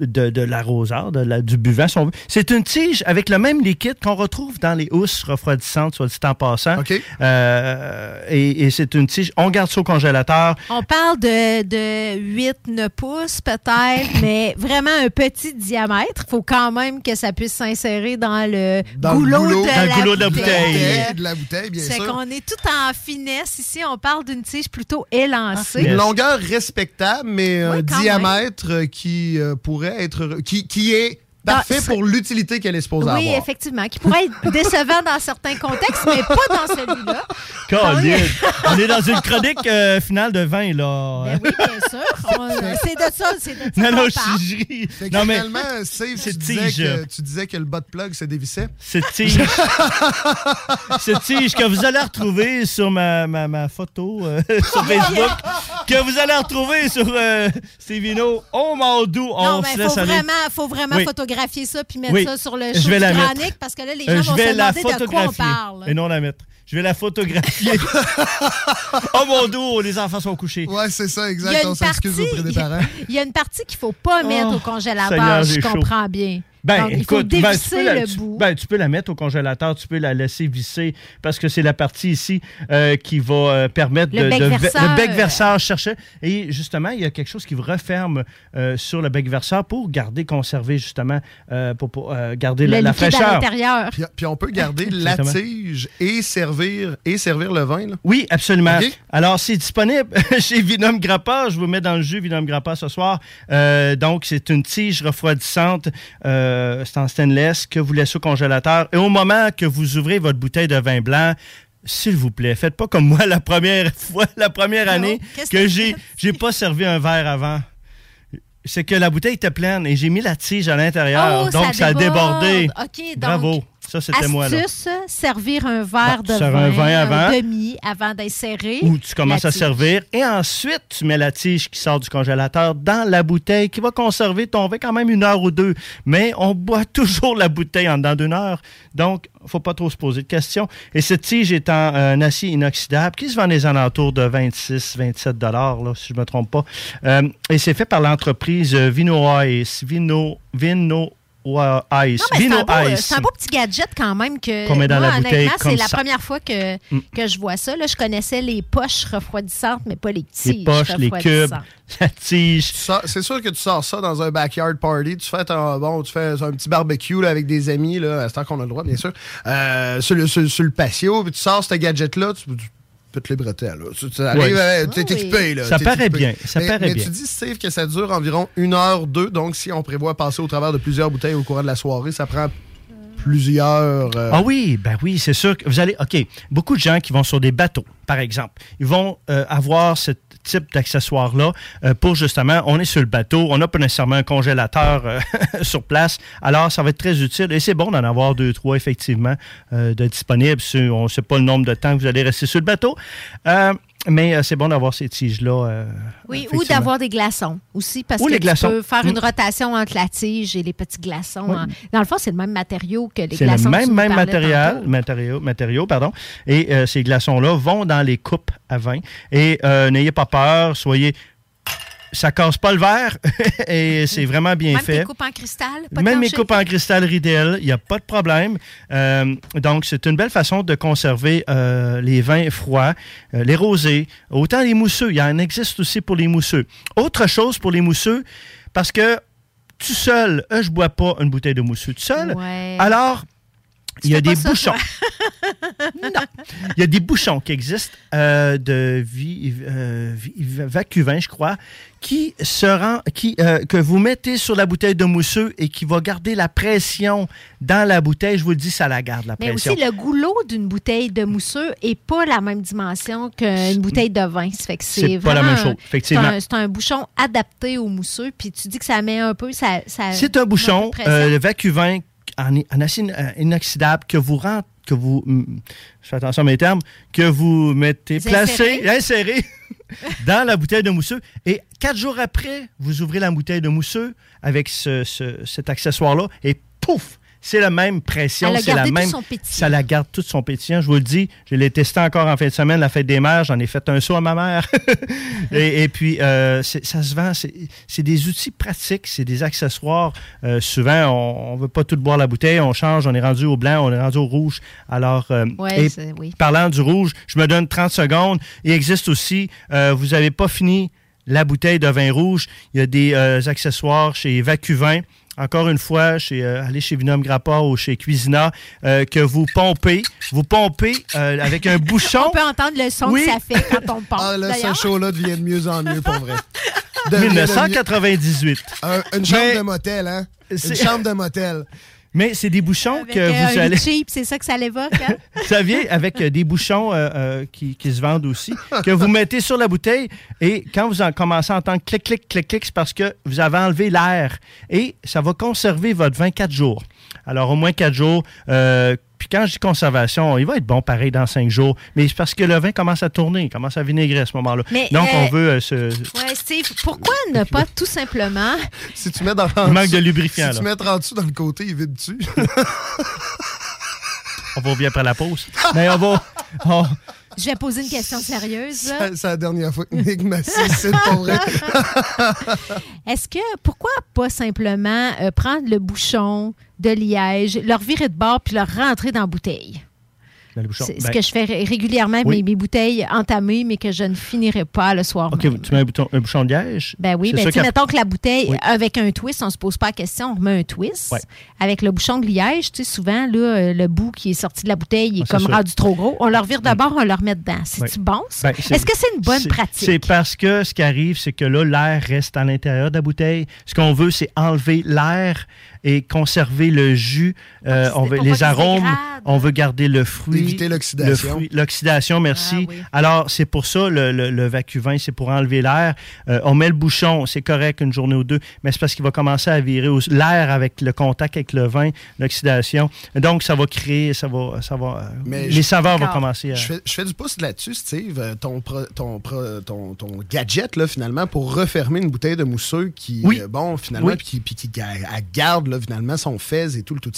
de, de l'arroseur, de la- du buvant, si on veut. C'est une tige avec le même liquide qu'on retrouve dans les housses refroidissantes, soit dit en passant. Euh, et et c'est une tige, on garde ça au congélateur. On parle de, de 8-9 pouces peut-être, (laughs) mais vraiment un petit diamètre. Il faut quand même que ça puisse s'insérer dans le Dans le goulot, goulot. de, Dans le la goulot de la bouteille. bouteille. De la bouteille, bien C'est sûr. qu'on est tout en finesse. Ici, on parle d'une tige plutôt élancée. Une longueur respectable, mais un diamètre qui euh, pourrait être. qui, qui est parfait pour l'utilité qu'elle est supposée Oui, avoir. effectivement, qui pourrait être décevant dans certains contextes, mais pas dans celui-là. Colin, on est dans une chronique euh, finale de vin, là. Ben oui, bien sûr. On- (laughs) C'est de ça, c'est de ça Non, non, je que Non, mais finalement, Steve, tu cette disais, tige. que, tu disais que le bas de plug se dévissait. Cette tige, (laughs) cette tige que vous allez retrouver sur ma, ma, ma photo euh, (laughs) sur Facebook, que vous allez retrouver sur euh, Stevino. Oh mon doux, on Non, se mais laisse faut aller. vraiment, faut vraiment Oui. photographier ça puis mettre Oui. ça sur le Je show vais du la mettre. chronique parce que là, les Euh, gens je vont vais se demander de quoi on photographier parle. et non la mettre. Je vais la photographier. (laughs) oh mon doux, les enfants sont couchés. Ouais, c'est ça, Il y exact. a On une s'excuse partie- auprès des parents. (laughs) Il y a une partie qu'il faut pas mettre Oh, au congélateur, je comprends bien. Ben, Donc, écoute, ben, tu, dévisser peux la, le tu- bout. ben, tu peux la mettre au congélateur, tu peux la laisser visser parce que c'est la partie ici euh, qui va euh, permettre Le de, bec de- verseur. le bec verseur chercher. Et justement, il y a quelque chose qui vous referme euh, sur le bec verseur pour garder, conserver justement, euh, pour, pour, euh, garder le la, à fraîcheur. l'intérieur. Puis, puis on peut garder (laughs) la tige et servir, et servir le vin. Là. Oui, absolument. Alors, c'est disponible (laughs) chez Vinum Grappa. Je vous mets dans le jus Vinum Grappa ce soir. Euh, donc, c'est une tige refroidissante. euh, c'est en stainless que vous laissez au congélateur. Et au moment que vous ouvrez votre bouteille de vin blanc, s'il vous plaît, faites pas comme moi (laughs) la première fois, la première Non, année que j'ai, j'ai pas servi un verre avant. C'est que la bouteille était pleine et j'ai mis la tige à l'intérieur. Oh, donc, ça, a débordé. Donc, Bravo. Ça, c'était moi, là. Servir un verre Bon, de vin, un vin avant. demi avant d'insérer. Ou tu commences à servir et ensuite tu mets la tige qui sort du congélateur dans la bouteille qui va conserver ton vin quand même une heure ou deux. Mais on boit (laughs) toujours la bouteille en dedans d'une heure. Donc, faut pas trop se poser de questions. Et cette tige est en euh, un acier inoxydable qui se vend des alentours de 26, 27 dollars, si je me trompe pas. Euh, et c'est fait par l'entreprise euh, Vino Ice. Vino, Vino Wa- Ice. Non, mais c'est Vino un, beau, Ice. c'est un beau petit gadget quand même que Qu'on met dans moi, la bouteille honnêtement, c'est la première fois que, Mm. que je vois ça. Là, je connaissais les poches refroidissantes, mais pas les tiges Les poches, les cubes, refroidissantes. la tige. C'est sûr que tu sors ça dans un backyard party. Tu fais un, bon, tu fais un petit barbecue là, avec des amis, là, à ce temps qu'on a le droit, bien sûr, euh, sur, le, sur, sur le patio. Puis tu sors ce gadget-là, tu, tu peux te les bretter. Là. Tu, tu arrives, Ouais. euh, t'es Ah oui. équipé. Là, Ça t'es paraît équipé. bien, ça mais, paraît mais bien. tu dis, Steve, que ça dure environ une heure, deux. Donc, si on prévoit passer au travers de plusieurs bouteilles au courant de la soirée, ça prend plusieurs. euh, Ah oui, ben oui, c'est sûr que vous allez. OK, beaucoup de gens qui vont sur des bateaux, par exemple, ils vont euh, avoir ce type d'accessoire-là euh, pour justement, on est sur le bateau, on n'a pas nécessairement un congélateur euh, (laughs) sur place, alors ça va être très utile et c'est bon d'en avoir deux, trois effectivement euh, de disponibles. On ne sait pas le nombre de temps que vous allez rester sur le bateau, mais euh, c'est bon d'avoir ces tiges-là. euh, Oui, ou d'avoir des glaçons aussi, parce Ou que les tu glaçons. peux faire Mm. une rotation entre la tige et les petits glaçons. Oui. en- Dans le fond, c'est le même matériau que les C'est le glaçons. que tu même, même matériel, matériau, matériau, pardon. Et euh, ces glaçons-là vont dans les coupes à vin. Et n'ayez pas peur, soyez ça casse pas le verre (laughs) et c'est vraiment bien Même fait. tes coupes en cristal. pas Même mes coupes en cristal Riedel, il n'y a pas de problème. Euh, donc, c'est une belle façon de conserver euh, les vins froids, euh, les rosés, autant les mousseux. Il y en existe aussi pour les mousseux. Autre chose pour les mousseux, parce que tout seul, je bois pas une bouteille de mousseux tout seul. Ouais. Alors, il y a des ça, bouchons. toi. (laughs) Il y a des bouchons qui existent euh, de vi- euh, vi- Vacuvin, je crois, qui se rend, qui, euh, que vous mettez sur la bouteille de mousseux et qui va garder la pression dans la bouteille. Je vous le dis, ça la garde, la Mais pression. aussi, le goulot d'une bouteille de mousseux n'est pas la même dimension qu'une bouteille de vin. Ça fait que c'est pas la même chose, un- effectivement. C'est un, bouchon adapté au mousseux. Puis tu dis que ça met un peu. Ça, ça C'est un bouchon, le Vacuvin en, en acier euh, inoxydable que vous rentrez, que vous, je fais attention à mes termes, que vous mettez, Vous placé, inséré (laughs) dans la bouteille de mousseux. Et quatre jours après, vous ouvrez la bouteille de mousseux avec ce- ce- cet accessoire-là et pouf! C'est la même pression, c'est la même. son. Ça la garde tout son pétillant. Je vous le dis, je l'ai testé encore en fin de semaine, la fête des mères. J'en ai fait un saut à ma mère. (laughs) et, et puis, euh, ça se vend. C'est des outils pratiques, c'est des accessoires. Euh, souvent, on ne veut pas tout boire la bouteille. On change, on est rendu au blanc, on est rendu au rouge. Alors, euh, Ouais, et c'est- oui. parlant du rouge, je me donne 30 secondes. Il existe aussi, vous n'avez pas fini la bouteille de vin rouge. Il y a des accessoires chez Vacuvin. Encore une fois, chez, euh, allez chez Vinum Grappa ou chez Cuisina, euh, que vous pompez. Vous pompez euh, avec un (laughs) bouchon. On peut entendre le son Oui. que ça fait quand on pompe. Ah, là, ce show-là devient de mieux en mieux, pour vrai. (laughs) De mieux- 1998. Un- une chambre Mais- de motel, hein? Une chambre de motel. Mais c'est des bouchons Avec que euh, vous un allez. (laughs) cheap, c'est ça que ça l'évoque. hein? (laughs) Vous saviez, avec euh, des bouchons euh, euh, qui, qui se vendent aussi, que vous mettez sur la bouteille et quand vous en commencez à entendre clic, clic, clic, clic, c'est parce que vous avez enlevé l'air et ça va conserver votre vin quatre jours. Alors, au moins quatre jours. Euh, puis quand je dis conservation, il va être bon pareil dans cinq jours, mais c'est parce que le vin commence à tourner, il commence à vinaigrer à ce moment-là. Donc, euh, on veut euh, se... Ouais, Steve, pourquoi ne pas tout simplement. Si tu mets dans Il manque de lubrifiant, Si tu mets en dessous dans le côté, il vide dessus. On va revenir après la pause. Mais on va... on- Je vais poser une question sérieuse. C'est la dernière fois que Nick m'a c'est pour vrai. (laughs) Est-ce que, pourquoi pas simplement euh, prendre le bouchon de liège, leur virer de bord puis leur rentrer dans la bouteille? C'est ce Ben, que je fais ré- régulièrement, oui. mes, mes bouteilles entamées, mais que je ne finirai pas le soir OK, même. tu mets un, bouton- un bouchon de liège. Ben oui, C'est ben mettons que la bouteille, Oui. avec un twist, on ne se pose pas la question, on remet un twist. Ouais. Avec le bouchon de liège, tu sais, souvent, là, euh, le bout qui est sorti de la bouteille il est Ah, c'est comme rendu trop gros. On le revire d'abord, on le remet dedans. C'est-tu Oui. bon, ça? Ben, Est-ce que c'est une bonne pratique? C'est parce que ce qui arrive, c'est que là, l'air reste à l'intérieur de la bouteille. Ce qu'on veut, c'est enlever l'air et conserver le jus. Euh, on veut, les arômes, on veut garder le fruit. Éviter le l'oxydation. fruit- L'oxydation, merci. Ah oui. Alors, c'est pour ça, le, le, le vacuvin, c'est pour enlever l'air. Euh, on met le bouchon, c'est correct une journée ou deux, mais c'est parce qu'il va commencer à virer l'air avec le contact avec le vin, l'oxydation. Donc, ça va créer, ça va, ça va, Mais les je- saveurs vont commencer à... Je fais, je fais du pouce là-dessus, Steve. Euh, Ton, pro- ton, pro- ton, ton gadget, là, finalement, pour refermer une bouteille de mousseux qui, Oui. bon, finalement, Oui. puis qui, puis qui garde, là, finalement, son fez et tout le tout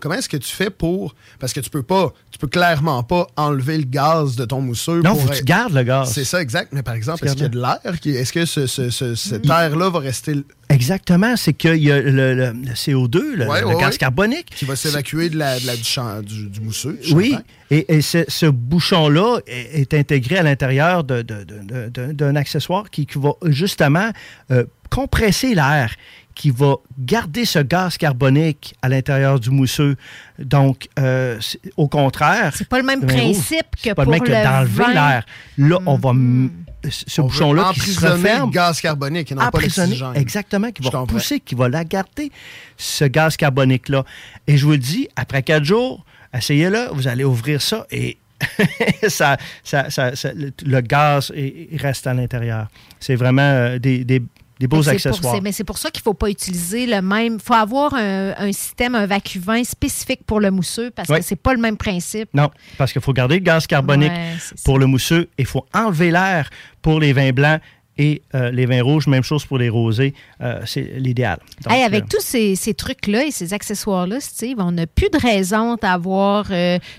Comment est-ce que tu fais pour. Parce que tu peux pas, tu peux clairement pas enlever le gaz de ton mousseux. Non, pour faut que tu gardes le gaz. C'est ça, exact. Mais par exemple, est-ce qu'il y a de l'air? qui- Est-ce que ce, ce- ce- cet air-là va rester. Exactement, c'est qu'il y a le, le- le CO2, le, Ouais, le ouais, gaz ouais. carbonique. Qui va s'évacuer de la, de la- du, champ- du, du mousseux. du Oui, et, et ce, bouchon-là est, est intégré à l'intérieur d'un accessoire qui, qui va justement euh, compresser l'air, qui va garder ce gaz carbonique à l'intérieur du mousseux. Donc, euh, au contraire... C'est pas le même principe que pas pour le même que le d'enlever vin. l'air. Là, on va... m- Ce bouchon-là qui se emprisonner referme... le gaz carbonique et non pas l'oxygène. Exactement, qui va repousser, qui va la garder, ce gaz carbonique-là. Et je vous le dis, après quatre jours, essayez-le, vous allez ouvrir ça et (laughs) ça, ça- ça- ça- le, le gaz il- reste à l'intérieur. C'est vraiment euh, des, des- des beaux Mais c'est pour- accessoires. mais c'est pour ça qu'il ne faut pas utiliser le même. Il faut avoir un, un système, un vacuvin spécifique pour le mousseux parce Oui. que c'est pas le même principe. Non, parce qu'il faut garder le gaz carbonique Ouais, pour le mousseux et il faut enlever l'air pour les vins blancs et euh, les vins rouges. Même chose pour les rosés. Euh, c'est l'idéal. Hey, avec euh, tous ces, ces trucs-là et ces accessoires-là, Steve, on n'a plus de raison d'avoir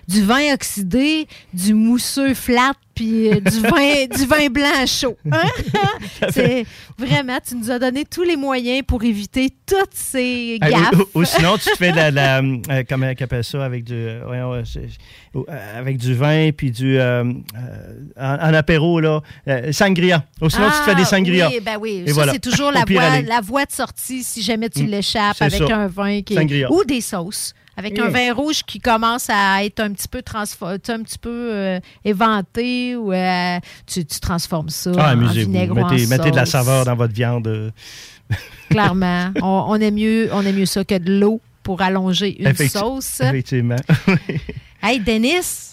du vin oxydé, du mousseux flat puis euh, du, vin, (laughs) du vin blanc chaud. (laughs) Hein? (laughs) C'est vraiment, tu nous as donné tous les moyens pour éviter toutes ces gaffes. Ou, ou- ou sinon, tu te fais de la, la, euh, comment on appelle ça, avec du, euh, voyons, avec du vin, puis du, en, en apéro, là, sangria. Ou sinon, tu te fais des Ah, sangria. Oui, ben oui. Et ça, voilà. c'est toujours la voie, la voie de sortie si jamais tu Mm, l'échappes avec ça. un vin qui ou des sauces. Avec un vin rouge qui commence à être un petit peu transformé, un petit peu euh, éventé ou euh, tu, tu transformes ça Ah, en amusez-vous. vinaigre ou en Mettez, mettez de la saveur dans votre viande. euh. (laughs) Clairement, on, on aime mieux, on aime mieux ça que de l'eau pour allonger une sauce. Effectivement. (laughs) Hey, Denis,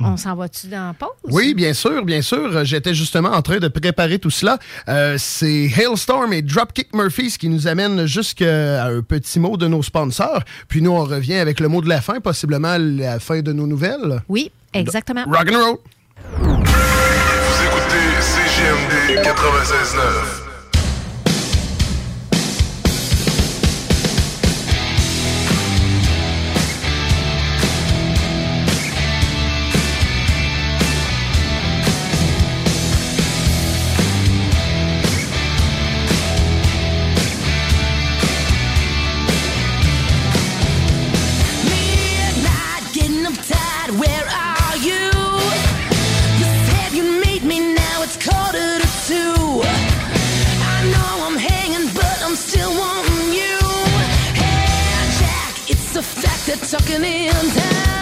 on s'en va-tu dans la pause? Oui, bien sûr, bien sûr. J'étais justement en train de préparer tout cela. Euh, c'est Hailstorm et Dropkick Murphys qui nous amènent jusqu'à un petit mot de nos sponsors. Puis nous, on revient avec le mot de la fin, possiblement la fin de nos nouvelles. Oui, exactement. Rock and roll. Vous écoutez CGMD 96.9. they're tucking in town.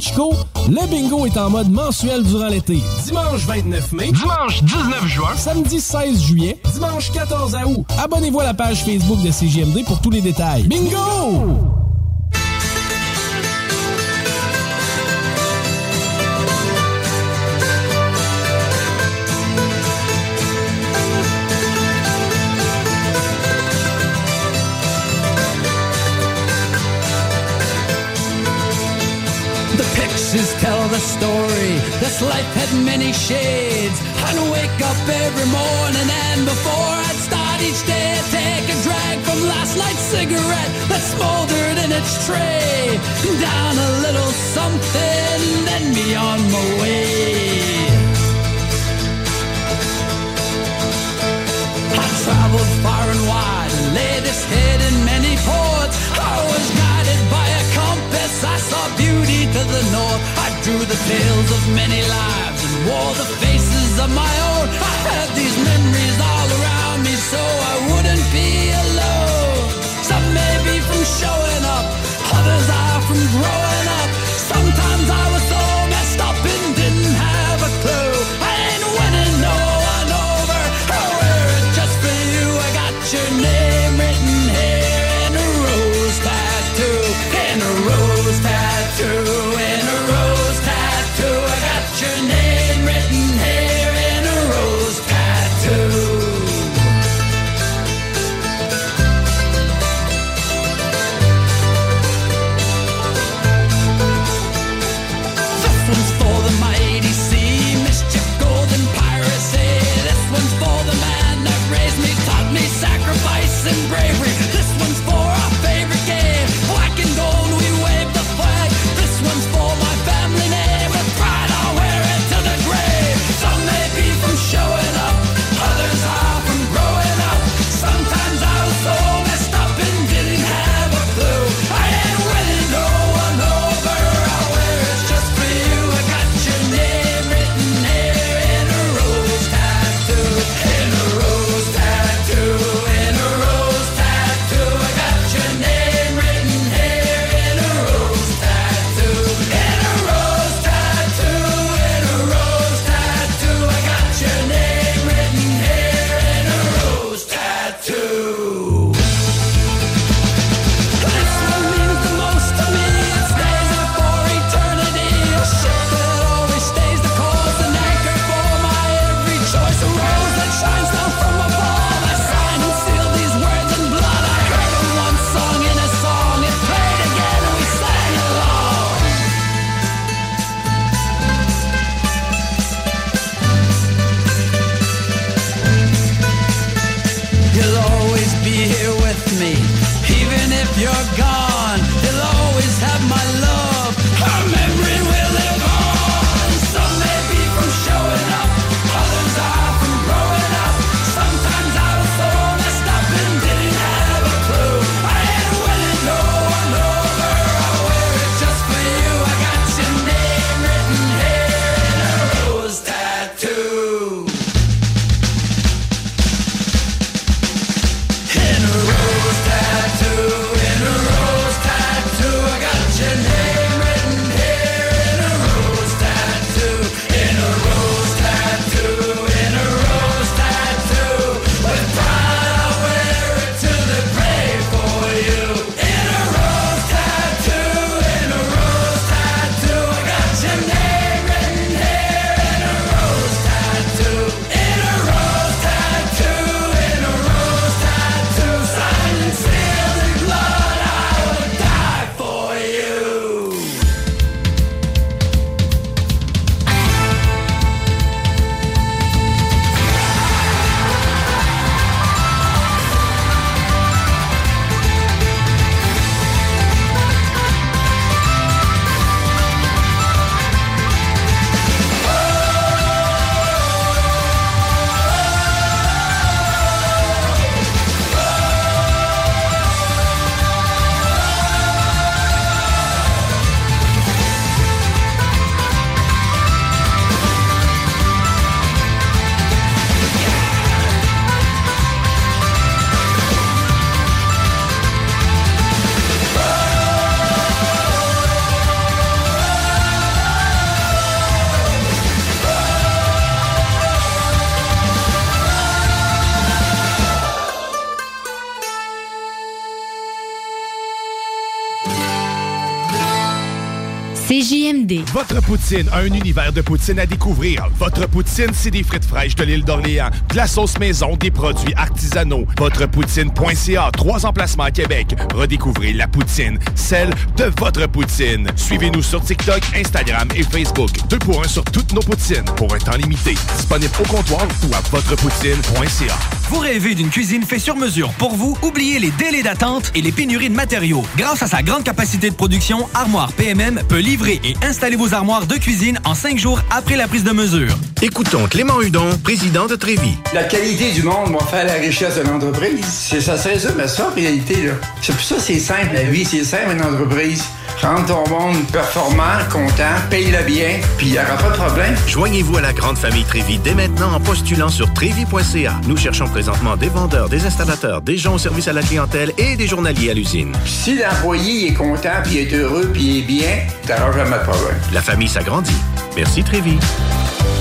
Chico, le bingo est en mode mensuel durant l'été. Dimanche 29 mai, dimanche 19 juin, samedi 16 juillet, dimanche 14 août. Abonnez-vous à la page Facebook de CGMD pour tous les détails. Bingo! tell the story. This life had many shades. I'd wake up every morning and before I'd start each day, I'd take a drag from last night's cigarette that smoldered in its tray. Down a little something, then be on my way. I traveled far and wide, and laid this head in many ports. I was guided by a compass. I saw beauty to the north through the tales of many lives and wore the faces of my own. I had these memories all around me so I wouldn't be alone. Some may be from showing up, others are from growing up. Sometimes I was poutine, un univers de poutine à découvrir. Votre poutine, c'est des frites fraîches de l'île d'Orléans, de la sauce maison, des produits artisanaux. Votrepoutine.ca, trois emplacements à Québec. Redécouvrez la poutine, celle de votre poutine. Suivez-nous sur TikTok, Instagram et Facebook. Deux pour un sur toutes nos poutines, pour un temps limité. Disponible au comptoir ou à votrepoutine.ca. Vous rêvez d'une cuisine faite sur mesure pour vous? Oubliez les délais d'attente et les pénuries de matériaux. Grâce à sa grande capacité de production, Armoire PMM peut livrer et installer vos armoires de cuisine en cinq jours après la prise de mesure. Écoutons Clément Hudon, président de Trévis. La qualité du monde va faire la richesse de l'entreprise. C'est ça, se résume à ça, en réalité. là. C'est pour ça que c'est simple, la vie, c'est simple, une entreprise. Rendre ton monde performant, content, paye-le bien, puis il n'y aura pas de problème. Joignez-vous à la grande famille Trévis dès maintenant en postulant sur trévis.ca. Nous cherchons présentement des vendeurs, des installateurs, des gens au service à la clientèle et des journaliers à l'usine. Si l'employé est content, puis est heureux, puis il est bien, t'auras jamais de problème. La famille s'agrandit. Merci Trévis.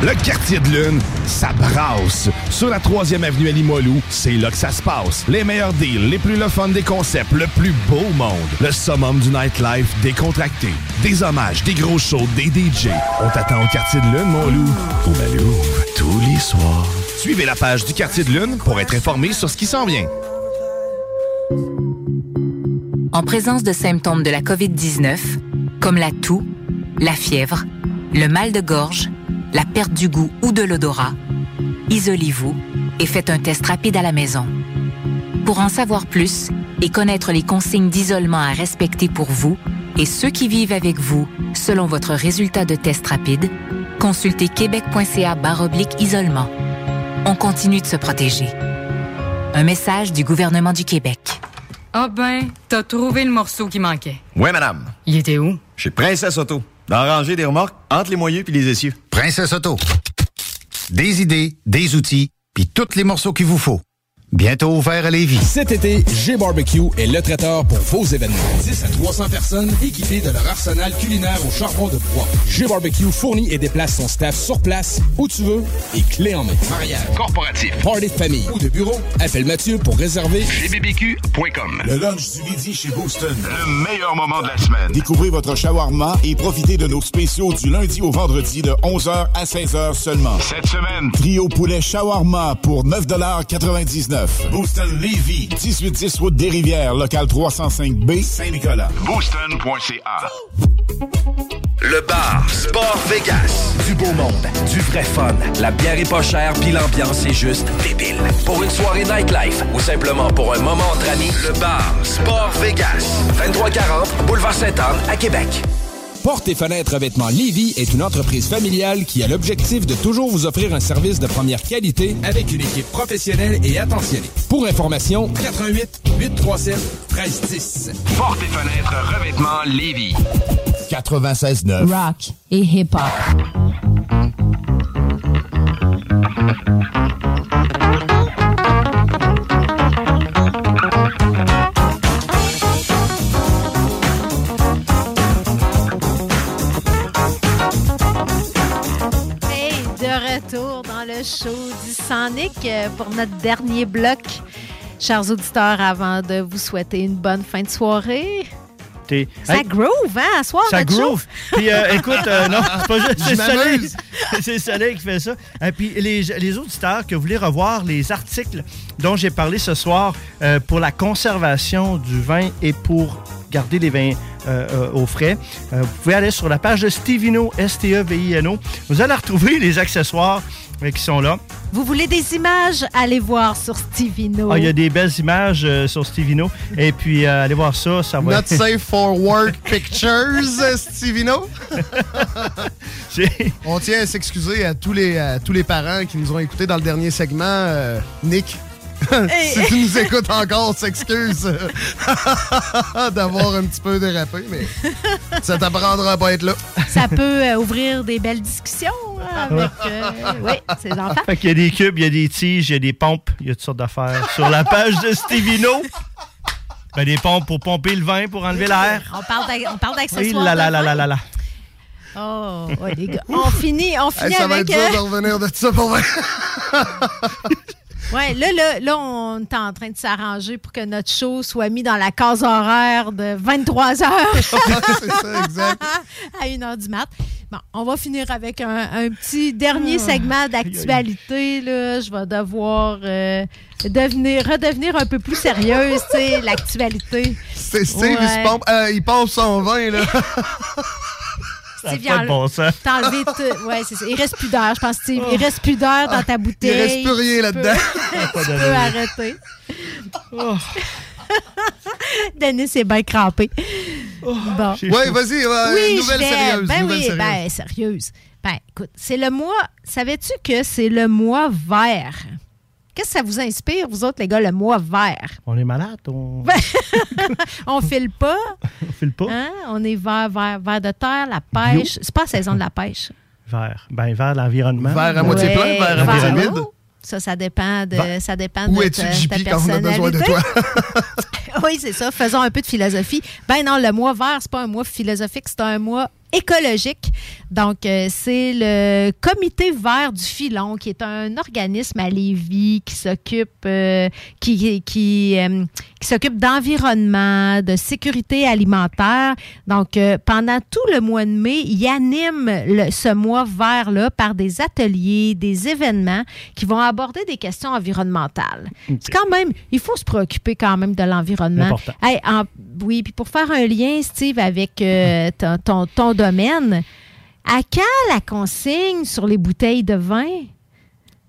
Le quartier de lune, ça brasse. Sur la 3e avenue à c'est là que ça se passe. Les meilleurs deals, les plus le des concepts, le plus beau monde. Le summum du nightlife décontracté. Des hommages, des gros shows, des DJ. On t'attend au quartier de lune, mon loup. Au Malou, tous les soirs. Suivez la page du quartier de lune pour être informé sur ce qui s'en vient. En présence de symptômes de la COVID-19, comme la toux, la fièvre, le mal de gorge, la perte du goût ou de l'odorat, isolez-vous et faites un test rapide à la maison. Pour en savoir plus et connaître les consignes d'isolement à respecter pour vous et ceux qui vivent avec vous selon votre résultat de test rapide, consultez québec.ca baroblique isolement. On continue de se protéger. Un message du gouvernement du Québec. Ah ben, t'as trouvé le morceau qui manquait. Oui, madame. Il était où? Chez Princesse Auto. Dans la rangée des remorques, entre les moyeux puis les essieux. Princesse Auto. Des idées, des outils, puis tous les morceaux qu'il vous faut. Bientôt ouvert à Lévis. Cet été, G-Barbecue est le traiteur pour vos événements. 10 à 300 personnes équipées de leur arsenal culinaire au charbon de bois. G-Barbecue fournit et déplace son staff sur place, où tu veux, et clé en main. Mariage, Corporatif. party de famille ou de bureau, appelle Mathieu pour réserver Chez bbq.com. Le lunch du midi chez Booston. Le meilleur moment de la semaine. Découvrez votre shawarma et profitez de nos spéciaux du lundi au vendredi de 11h à 16h seulement. Cette semaine, trio poulet shawarma pour 9,99 Booston Levy, 1810 route des Rivières, local 305B, Saint-Nicolas. Booston.ca. Le bar Sport Vegas. Du beau monde, du vrai fun. La bière est pas chère, puis l'ambiance est juste débile. Pour une soirée nightlife ou simplement pour un moment entre amis, le bar Sport Vegas. 2340 Boulevard Sainte-Anne à Québec. Porte et fenêtres revêtements Lévis est une entreprise familiale qui a l'objectif de toujours vous offrir un service de première qualité avec une équipe professionnelle et attentionnée. Pour information, 88 837 1310. Porte et fenêtres revêtements Lévis. 96.9. Rock et hip-hop. Show du Sonic pour notre dernier bloc. Chers auditeurs, avant de vous souhaiter une bonne fin de soirée. Ça Hey, groove, hein, à soir, Ça groove. Puis euh, (laughs) écoute, euh, non, c'est pas juste (laughs) c'est Soleil. C'est Soleil qui fait ça. Et puis les, les auditeurs que vous voulez revoir les articles dont j'ai parlé ce soir euh, pour la conservation du vin et pour garder les vins euh, euh, au frais, euh, vous pouvez aller sur la page de Stevino, S-T-E-V-I-N-O. Vous allez retrouver les accessoires euh, qui sont là. Vous voulez des images? Allez voir sur Stevino. Ah, il y a des belles images euh, sur Stevino. Et puis, euh, allez voir ça. ça va Not safe for work (laughs) pictures, Stevino. (laughs) On tient à s'excuser à tous les à tous les parents qui nous ont écoutés dans le dernier segment. Euh, Nick, (laughs) si tu nous écoutes encore, s'excuse euh, (laughs) d'avoir un petit peu dérapé, mais ça t'apprendra à pas être là. Ça peut euh, ouvrir des belles discussions hein, avec euh, oui, ses enfants. Fait qu'il y a des cubes, il y a des tiges, il y a des pompes, il y a toutes sortes d'affaires. Sur la page de Stevino, ben, des pompes pour pomper le vin, pour enlever l'air. On parle d'ac- on parle Oui, d'accessoires. là, là, là, là, là, là. Oh, ouais, les gars. On finit, on finit Hey, ça va avec. être dur euh, de revenir de ça pour vrai. (laughs) Ouais, là, là, là, on est en train de s'arranger pour que notre show soit mis dans la case horaire de 23 heures. (laughs) c'est ça, exact. à 1 heure du mat. Bon, on va finir avec un, un petit dernier segment d'actualité. là. Je vais devoir euh, devenir, redevenir un peu plus sérieuse, tu sais, l'actualité. C'est Steve, il, se pompe, euh, il pompe son vin, là. (laughs) Ça pas de il bon sens. T'as enlevé tout. Ouais, c'est ça. Il reste plus d'air, je pense, Steve. Il reste plus d'air dans ta bouteille. Oh. reste plus rien là-dedans. tu peux (laughs) arrêter. (laughs) Denis est bien crampé. Bon. Ouais, vas-y, ouais, oui, nouvelle sérieuse. Ben nouvelle oui, sérieuse. ben sérieuse. Ben écoute, c'est le mois. Savais-tu que c'est le mois vert? Qu'est-ce que ça vous inspire, vous autres, les gars, le mois vert? On est malade, on (laughs) On file pas. on file pas. Hein? On est vert, vert, vert de terre, la pêche. C'est pas la saison de la pêche. Vers, ben, vers l'environnement. Vers à moitié Ouais, plein, vers à moitié vide. Ça, ça dépend de, ça dépend Où de es-tu, JP, quand on a besoin de toi? (laughs) oui, c'est ça. Faisons un peu de philosophie. Ben non, le mois vert, c'est pas un mois philosophique, c'est un mois écologique. Donc, euh, c'est le Comité vert du Filon, qui est un organisme à Lévis qui s'occupe euh, qui, qui, euh, qui s'occupe d'environnement, de sécurité alimentaire. Donc, pendant tout le mois de mai, il anime le- ce mois vert-là par des ateliers, des événements qui vont aborder des questions environnementales. C'est quand même, il faut se préoccuper quand même de l'environnement. Hey, oui, puis pour faire un lien, Steve, avec ton, ton, ton domaine, à quand la consigne sur les bouteilles de vin?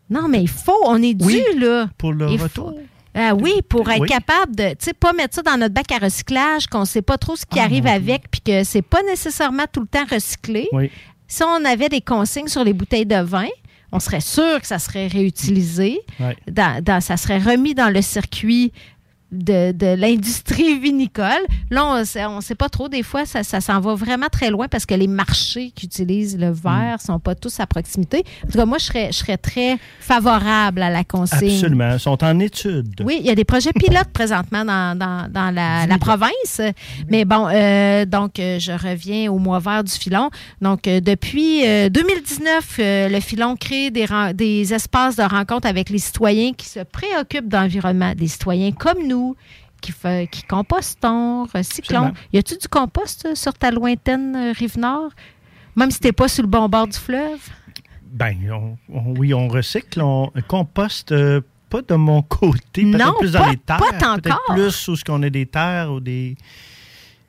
Non, mais il faut, on est dû, Oui, là. pour le Il retour. faut- Ah oui, pour être Oui. capable de, tu sais, pas mettre ça dans notre bac à recyclage, qu'on sait pas trop ce qui Ah, arrive avec, puis que c'est pas nécessairement tout le temps recyclé. Oui. Si on avait des consignes sur les bouteilles de vin, on serait sûr que ça serait réutilisé, Ouais. dans- dans- ça serait remis dans le circuit de, de l'industrie vinicole. Là, on on sait pas trop. Des fois, ça, ça s'en va vraiment très loin parce que les marchés qui utilisent le verre Mm. sont pas tous à proximité. En tout cas, moi, je serais, je serais très favorable à la consigne. Absolument. Ils sont en étude. Oui, il y a des projets pilotes présentement dans, dans- dans la, la province. Mais bon, euh, donc, euh, je reviens au mois vert du filon. Donc, euh, depuis euh, 2019, euh, le filon crée des, des espaces de rencontre avec les citoyens qui se préoccupent d'environnement, des citoyens comme nous. Qui, fait, qui compostons, recyclons. Absolument. Y a-tu du compost euh, sur ta lointaine euh, rive nord? Même si t'es pas sur le bon bord du fleuve? Ben, on- on- oui, on recycle, on composte. euh, pas de mon côté, peut-être plus dans les terres. pas Peut-être encore. plus où ce qu'on a des terres ou des.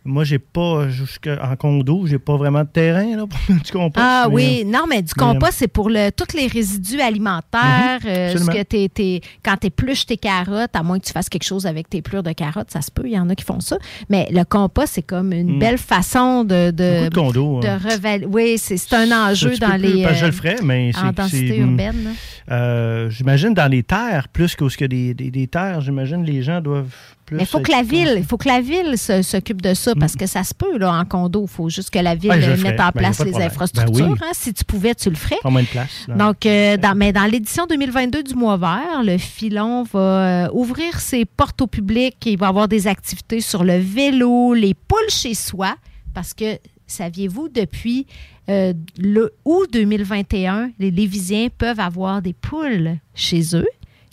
Moi, j'ai pas, jusqu'en condo, j'ai pas vraiment de terrain là, (laughs) pour du compost. Ah mais, oui, euh, non, mais du euh, compost, c'est pour le, tous les résidus alimentaires. Mhm, euh, ce quand tu épluches tes carottes, à moins que tu fasses quelque chose avec tes plures de carottes, ça se peut, il y en a qui font ça. Mais le compost, c'est comme une Mm. belle façon de. de, de condos, de hein. reval- Oui, c'est un enjeu dans plus, les. je le ferais, mais c'est En densité urbaine. euh, j'imagine dans les terres, plus que des, des, des terres, j'imagine les gens doivent plus. Mais il faut que la ville, il faut que la ville s'occupe de ça parce que ça se peut là en condo. Il faut juste que la ville euh, ferais. mette en Ben, place les problème. infrastructures. Ben oui. hein. Si tu pouvais, tu le ferais. Pas moins de place. là. Donc, euh, dans, mais dans l'édition 2022 du Mois vert, le Filon va euh, ouvrir ses portes au public. Il va y avoir des activités sur le vélo, les poules chez soi, parce que saviez-vous, depuis euh, le août 2021, les Lévisiens peuvent avoir des poules chez eux.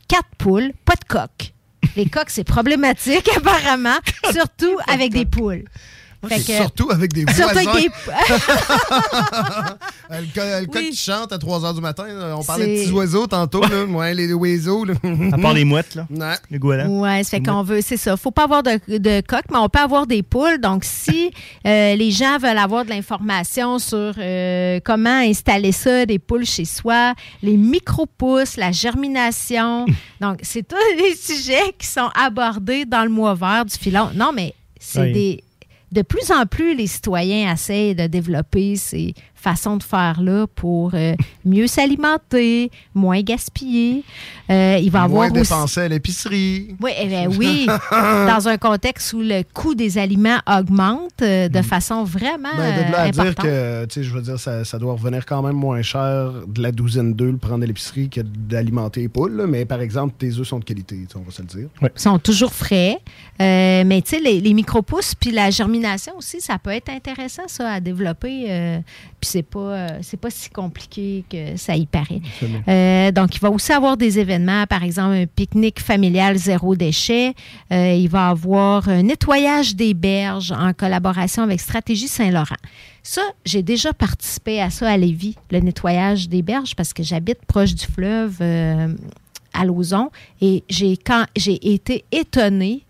Quatre poules, pas de coq. Les coqs, c'est problématique, (laughs) apparemment, surtout avec des poules. Fait que- Surtout avec des Surtout voisins. avec des- le le coq qui chante à 3 h du matin. on parlait de petits oiseaux tantôt. Là. (laughs) Ouais, les oiseaux. Là. À part les mouettes, là. Ouais. Les goélands. Ouais, ça fait qu'on veut, c'est ça. Faut pas avoir de, de coq, mais on peut avoir des poules. Donc, si euh, les gens veulent avoir de l'information sur euh, comment installer ça, des poules chez soi, les micro-pousses, la germination, (laughs) donc c'est tous les sujets qui sont abordés dans le mois vert du filon. Non, mais c'est Oui. des de plus en plus, les citoyens essayent de développer ces façons de faire-là pour euh, mieux s'alimenter, moins gaspiller. Euh, il va Moins avoir aussi... dépenser à l'épicerie. Oui, eh oui, (laughs) dans un contexte où le coût des aliments augmente euh, de façon vraiment Ben, de là à dire que, tu sais, je veux dire, ça, ça doit revenir quand même moins cher de la douzaine d'œufs le prendre à l'épicerie que d'alimenter les poules. là. Mais par exemple, tes œufs sont de qualité, on va se le dire. Ils sont toujours frais. Euh, mais tu sais, les, les micro-pousses puis la germination aussi, ça peut être intéressant, ça, à développer. euh, puis c'est pas, euh, c'est pas si compliqué que ça y paraît. Euh, donc, il va aussi avoir des événements, par exemple, un pique-nique familial zéro déchet. Euh, il va avoir un nettoyage des berges en collaboration avec Stratégie Saint-Laurent. Ça, j'ai déjà participé à ça à Lévis, le nettoyage des berges, parce que j'habite proche du fleuve à Lauson. Et j'ai quand j'ai été étonnée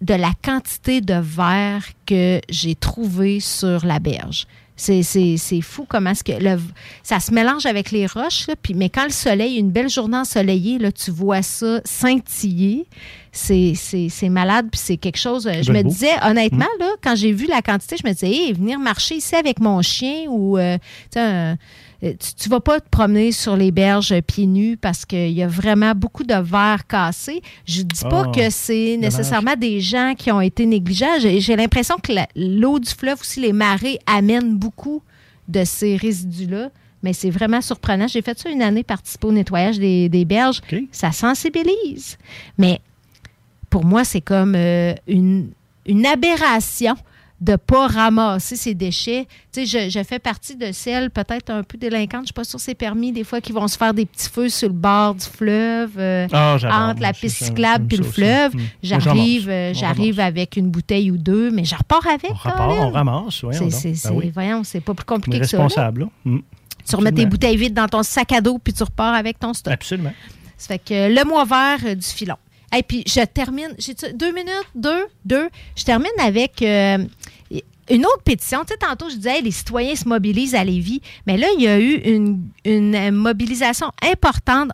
de la quantité de verre que j'ai trouvé sur la berge. C'est, fou comment est-ce que le, ça se mélange avec les roches, là, puis, mais quand le soleil, une belle journée ensoleillée, là, tu vois ça scintiller. C'est, malade, puis c'est quelque chose. euh, Je me beau. disais, honnêtement, là, quand j'ai vu la quantité, je me disais, hey, venir marcher ici avec mon chien ou. euh, un- euh, tu, ne vas pas te promener sur les berges euh, pieds nus parce qu'il y a vraiment beaucoup de verre cassés. Je dis pas Ah, que c'est nécessairement des gens qui ont été négligents. J'ai, l'impression que l'eau du fleuve aussi, les marées amènent beaucoup de ces résidus-là. Mais c'est vraiment surprenant. J'ai fait ça une année, participer au nettoyage des, des berges. Ça sensibilise. Mais pour moi, c'est comme euh, une, une aberration de ne pas ramasser ces déchets. Tu sais, je, je fais partie de celles peut-être un peu délinquantes, je ne suis pas sûre c'est permis, des fois, qui vont se faire des petits feux sur le bord du fleuve, euh, Ah, entre la piste cyclable puis le fleuve. Mm. Moi, J'arrive, euh, j'arrive avec une bouteille ou deux, mais je repars avec. On repart, Colin. on ramasse, C'est, c'est, Ben c'est- oui. voyons, c'est pas plus compliqué que ça. responsable, là. Mm. Tu remets tes bouteilles vides dans ton sac à dos puis tu repars avec ton stock. Absolument. Ça fait que le mois vert euh, du filon. Et puis je termine, j'ai deux minutes, deux, deux? Je termine avec euh, une autre pétition. Tu sais, tantôt, je disais, les citoyens se mobilisent à Lévis. Mais là, il y a eu une, euh, mobilisation importante.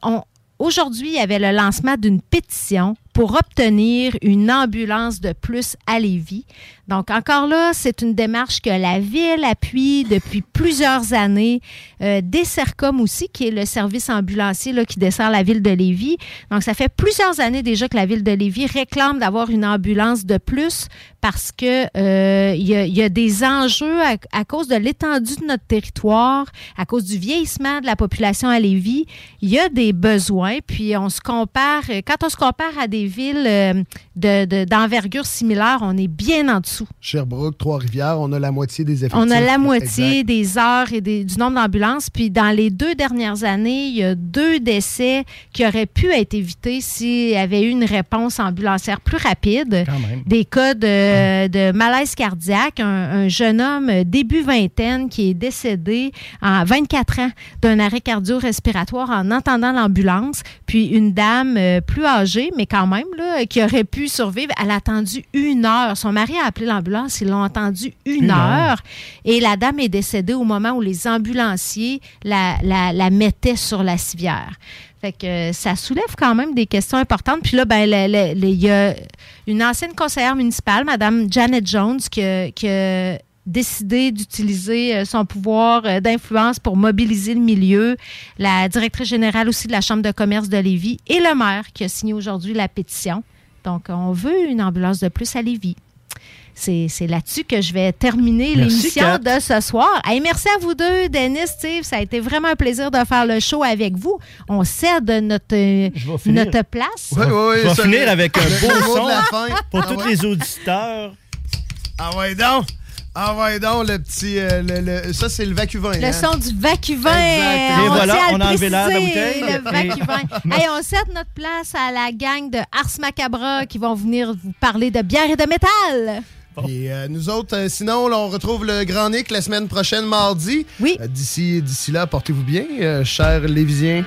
Aujourd'hui, il y avait le lancement d'une pétition pour obtenir une ambulance de plus à Lévis. Donc, encore là, c'est une démarche que la Ville appuie depuis plusieurs années. Euh, Dessercom aussi, qui est le service ambulancier là, qui dessert la Ville de Lévis. Donc, ça fait plusieurs années déjà que la Ville de Lévis réclame d'avoir une ambulance de plus parce que euh, il y, a, des enjeux à, à cause de l'étendue de notre territoire, à cause du vieillissement de la population à Lévis. Il y a des besoins, puis on se compare, quand on se compare à des villes euh, de- de- d'envergure similaire, on est bien en dessous. Sherbrooke, Trois-Rivières, on a la moitié des effectifs. On a la moitié Exact. des heures et des- du nombre d'ambulances. Puis dans les deux dernières années, il y a deux décès qui auraient pu être évités s'il y avait eu une réponse ambulancière plus rapide. Quand même. Des cas de, de malaise cardiaque. Un, un jeune homme début vingtaine qui est décédé à 24 ans d'un arrêt cardio-respiratoire en entendant l'ambulance. Puis une dame euh, plus âgée, mais quand même, là, qui aurait pu survivre. Elle a attendu une heure. Son mari a appelé l'ambulance. Ils l'ont attendu une, Une heure. heure. Et la dame est décédée au moment où les ambulanciers la, la, la mettaient sur la civière. Fait que euh, ça soulève quand même des questions importantes. Puis là, ben, il y a une ancienne conseillère municipale, Mme Janet Jones, qui a, qui a décidé d'utiliser euh, son pouvoir euh, d'influence pour mobiliser le milieu. La directrice générale aussi de la Chambre de commerce de Lévis et le maire qui a signé aujourd'hui la pétition. Donc, on veut une ambulance de plus à Lévis. C'est c'est là-dessus que je vais terminer Merci, l'émission Kat. de ce soir. Hey, merci à vous deux, Denis, Steve. Ça a été vraiment un plaisir de faire le show avec vous. On cède notre, euh, notre place. Je vais- je vais finir avec un beau son pour Ah tous ouais? les auditeurs. Ah ouais, donc! Ah ouais, donc, le petit... euh, le- le- ça, c'est le vacuvin. Le hein? son du vacuvin. Exact. Et voilà, tient à on a enlevé l'air de la bouteille. Le (laughs) vacuvin. (laughs) hey, on cède notre place à la gang de Ars Macabra qui vont venir vous parler de bière et de métal. Et euh, nous autres, euh, sinon, là, on retrouve le Grand Nick la semaine prochaine, mardi. Oui. Euh, D'ici d'ici là, portez-vous bien, euh, chers Lévisiens.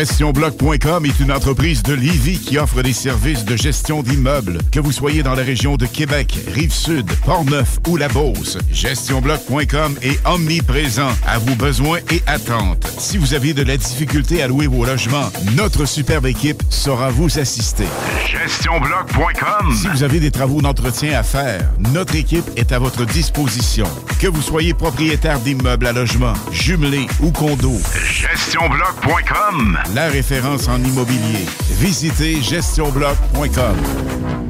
GestionBloc.com est une entreprise de Lévis qui offre des services de gestion d'immeubles, que vous soyez dans la région de Québec, Rive-Sud, Portneuf ou La Beauce. GestionBloc.com est omniprésent à vos besoins et attentes. Si vous avez de la difficulté à louer vos logements, notre superbe équipe saura vous assister. GestionBloc.com. Si vous avez des travaux d'entretien à faire, notre équipe est à votre disposition. Que vous soyez propriétaire d'immeubles à logement, jumelés ou condos. GestionBloc.com. La référence en immobilier. Visitez gestionbloc.com.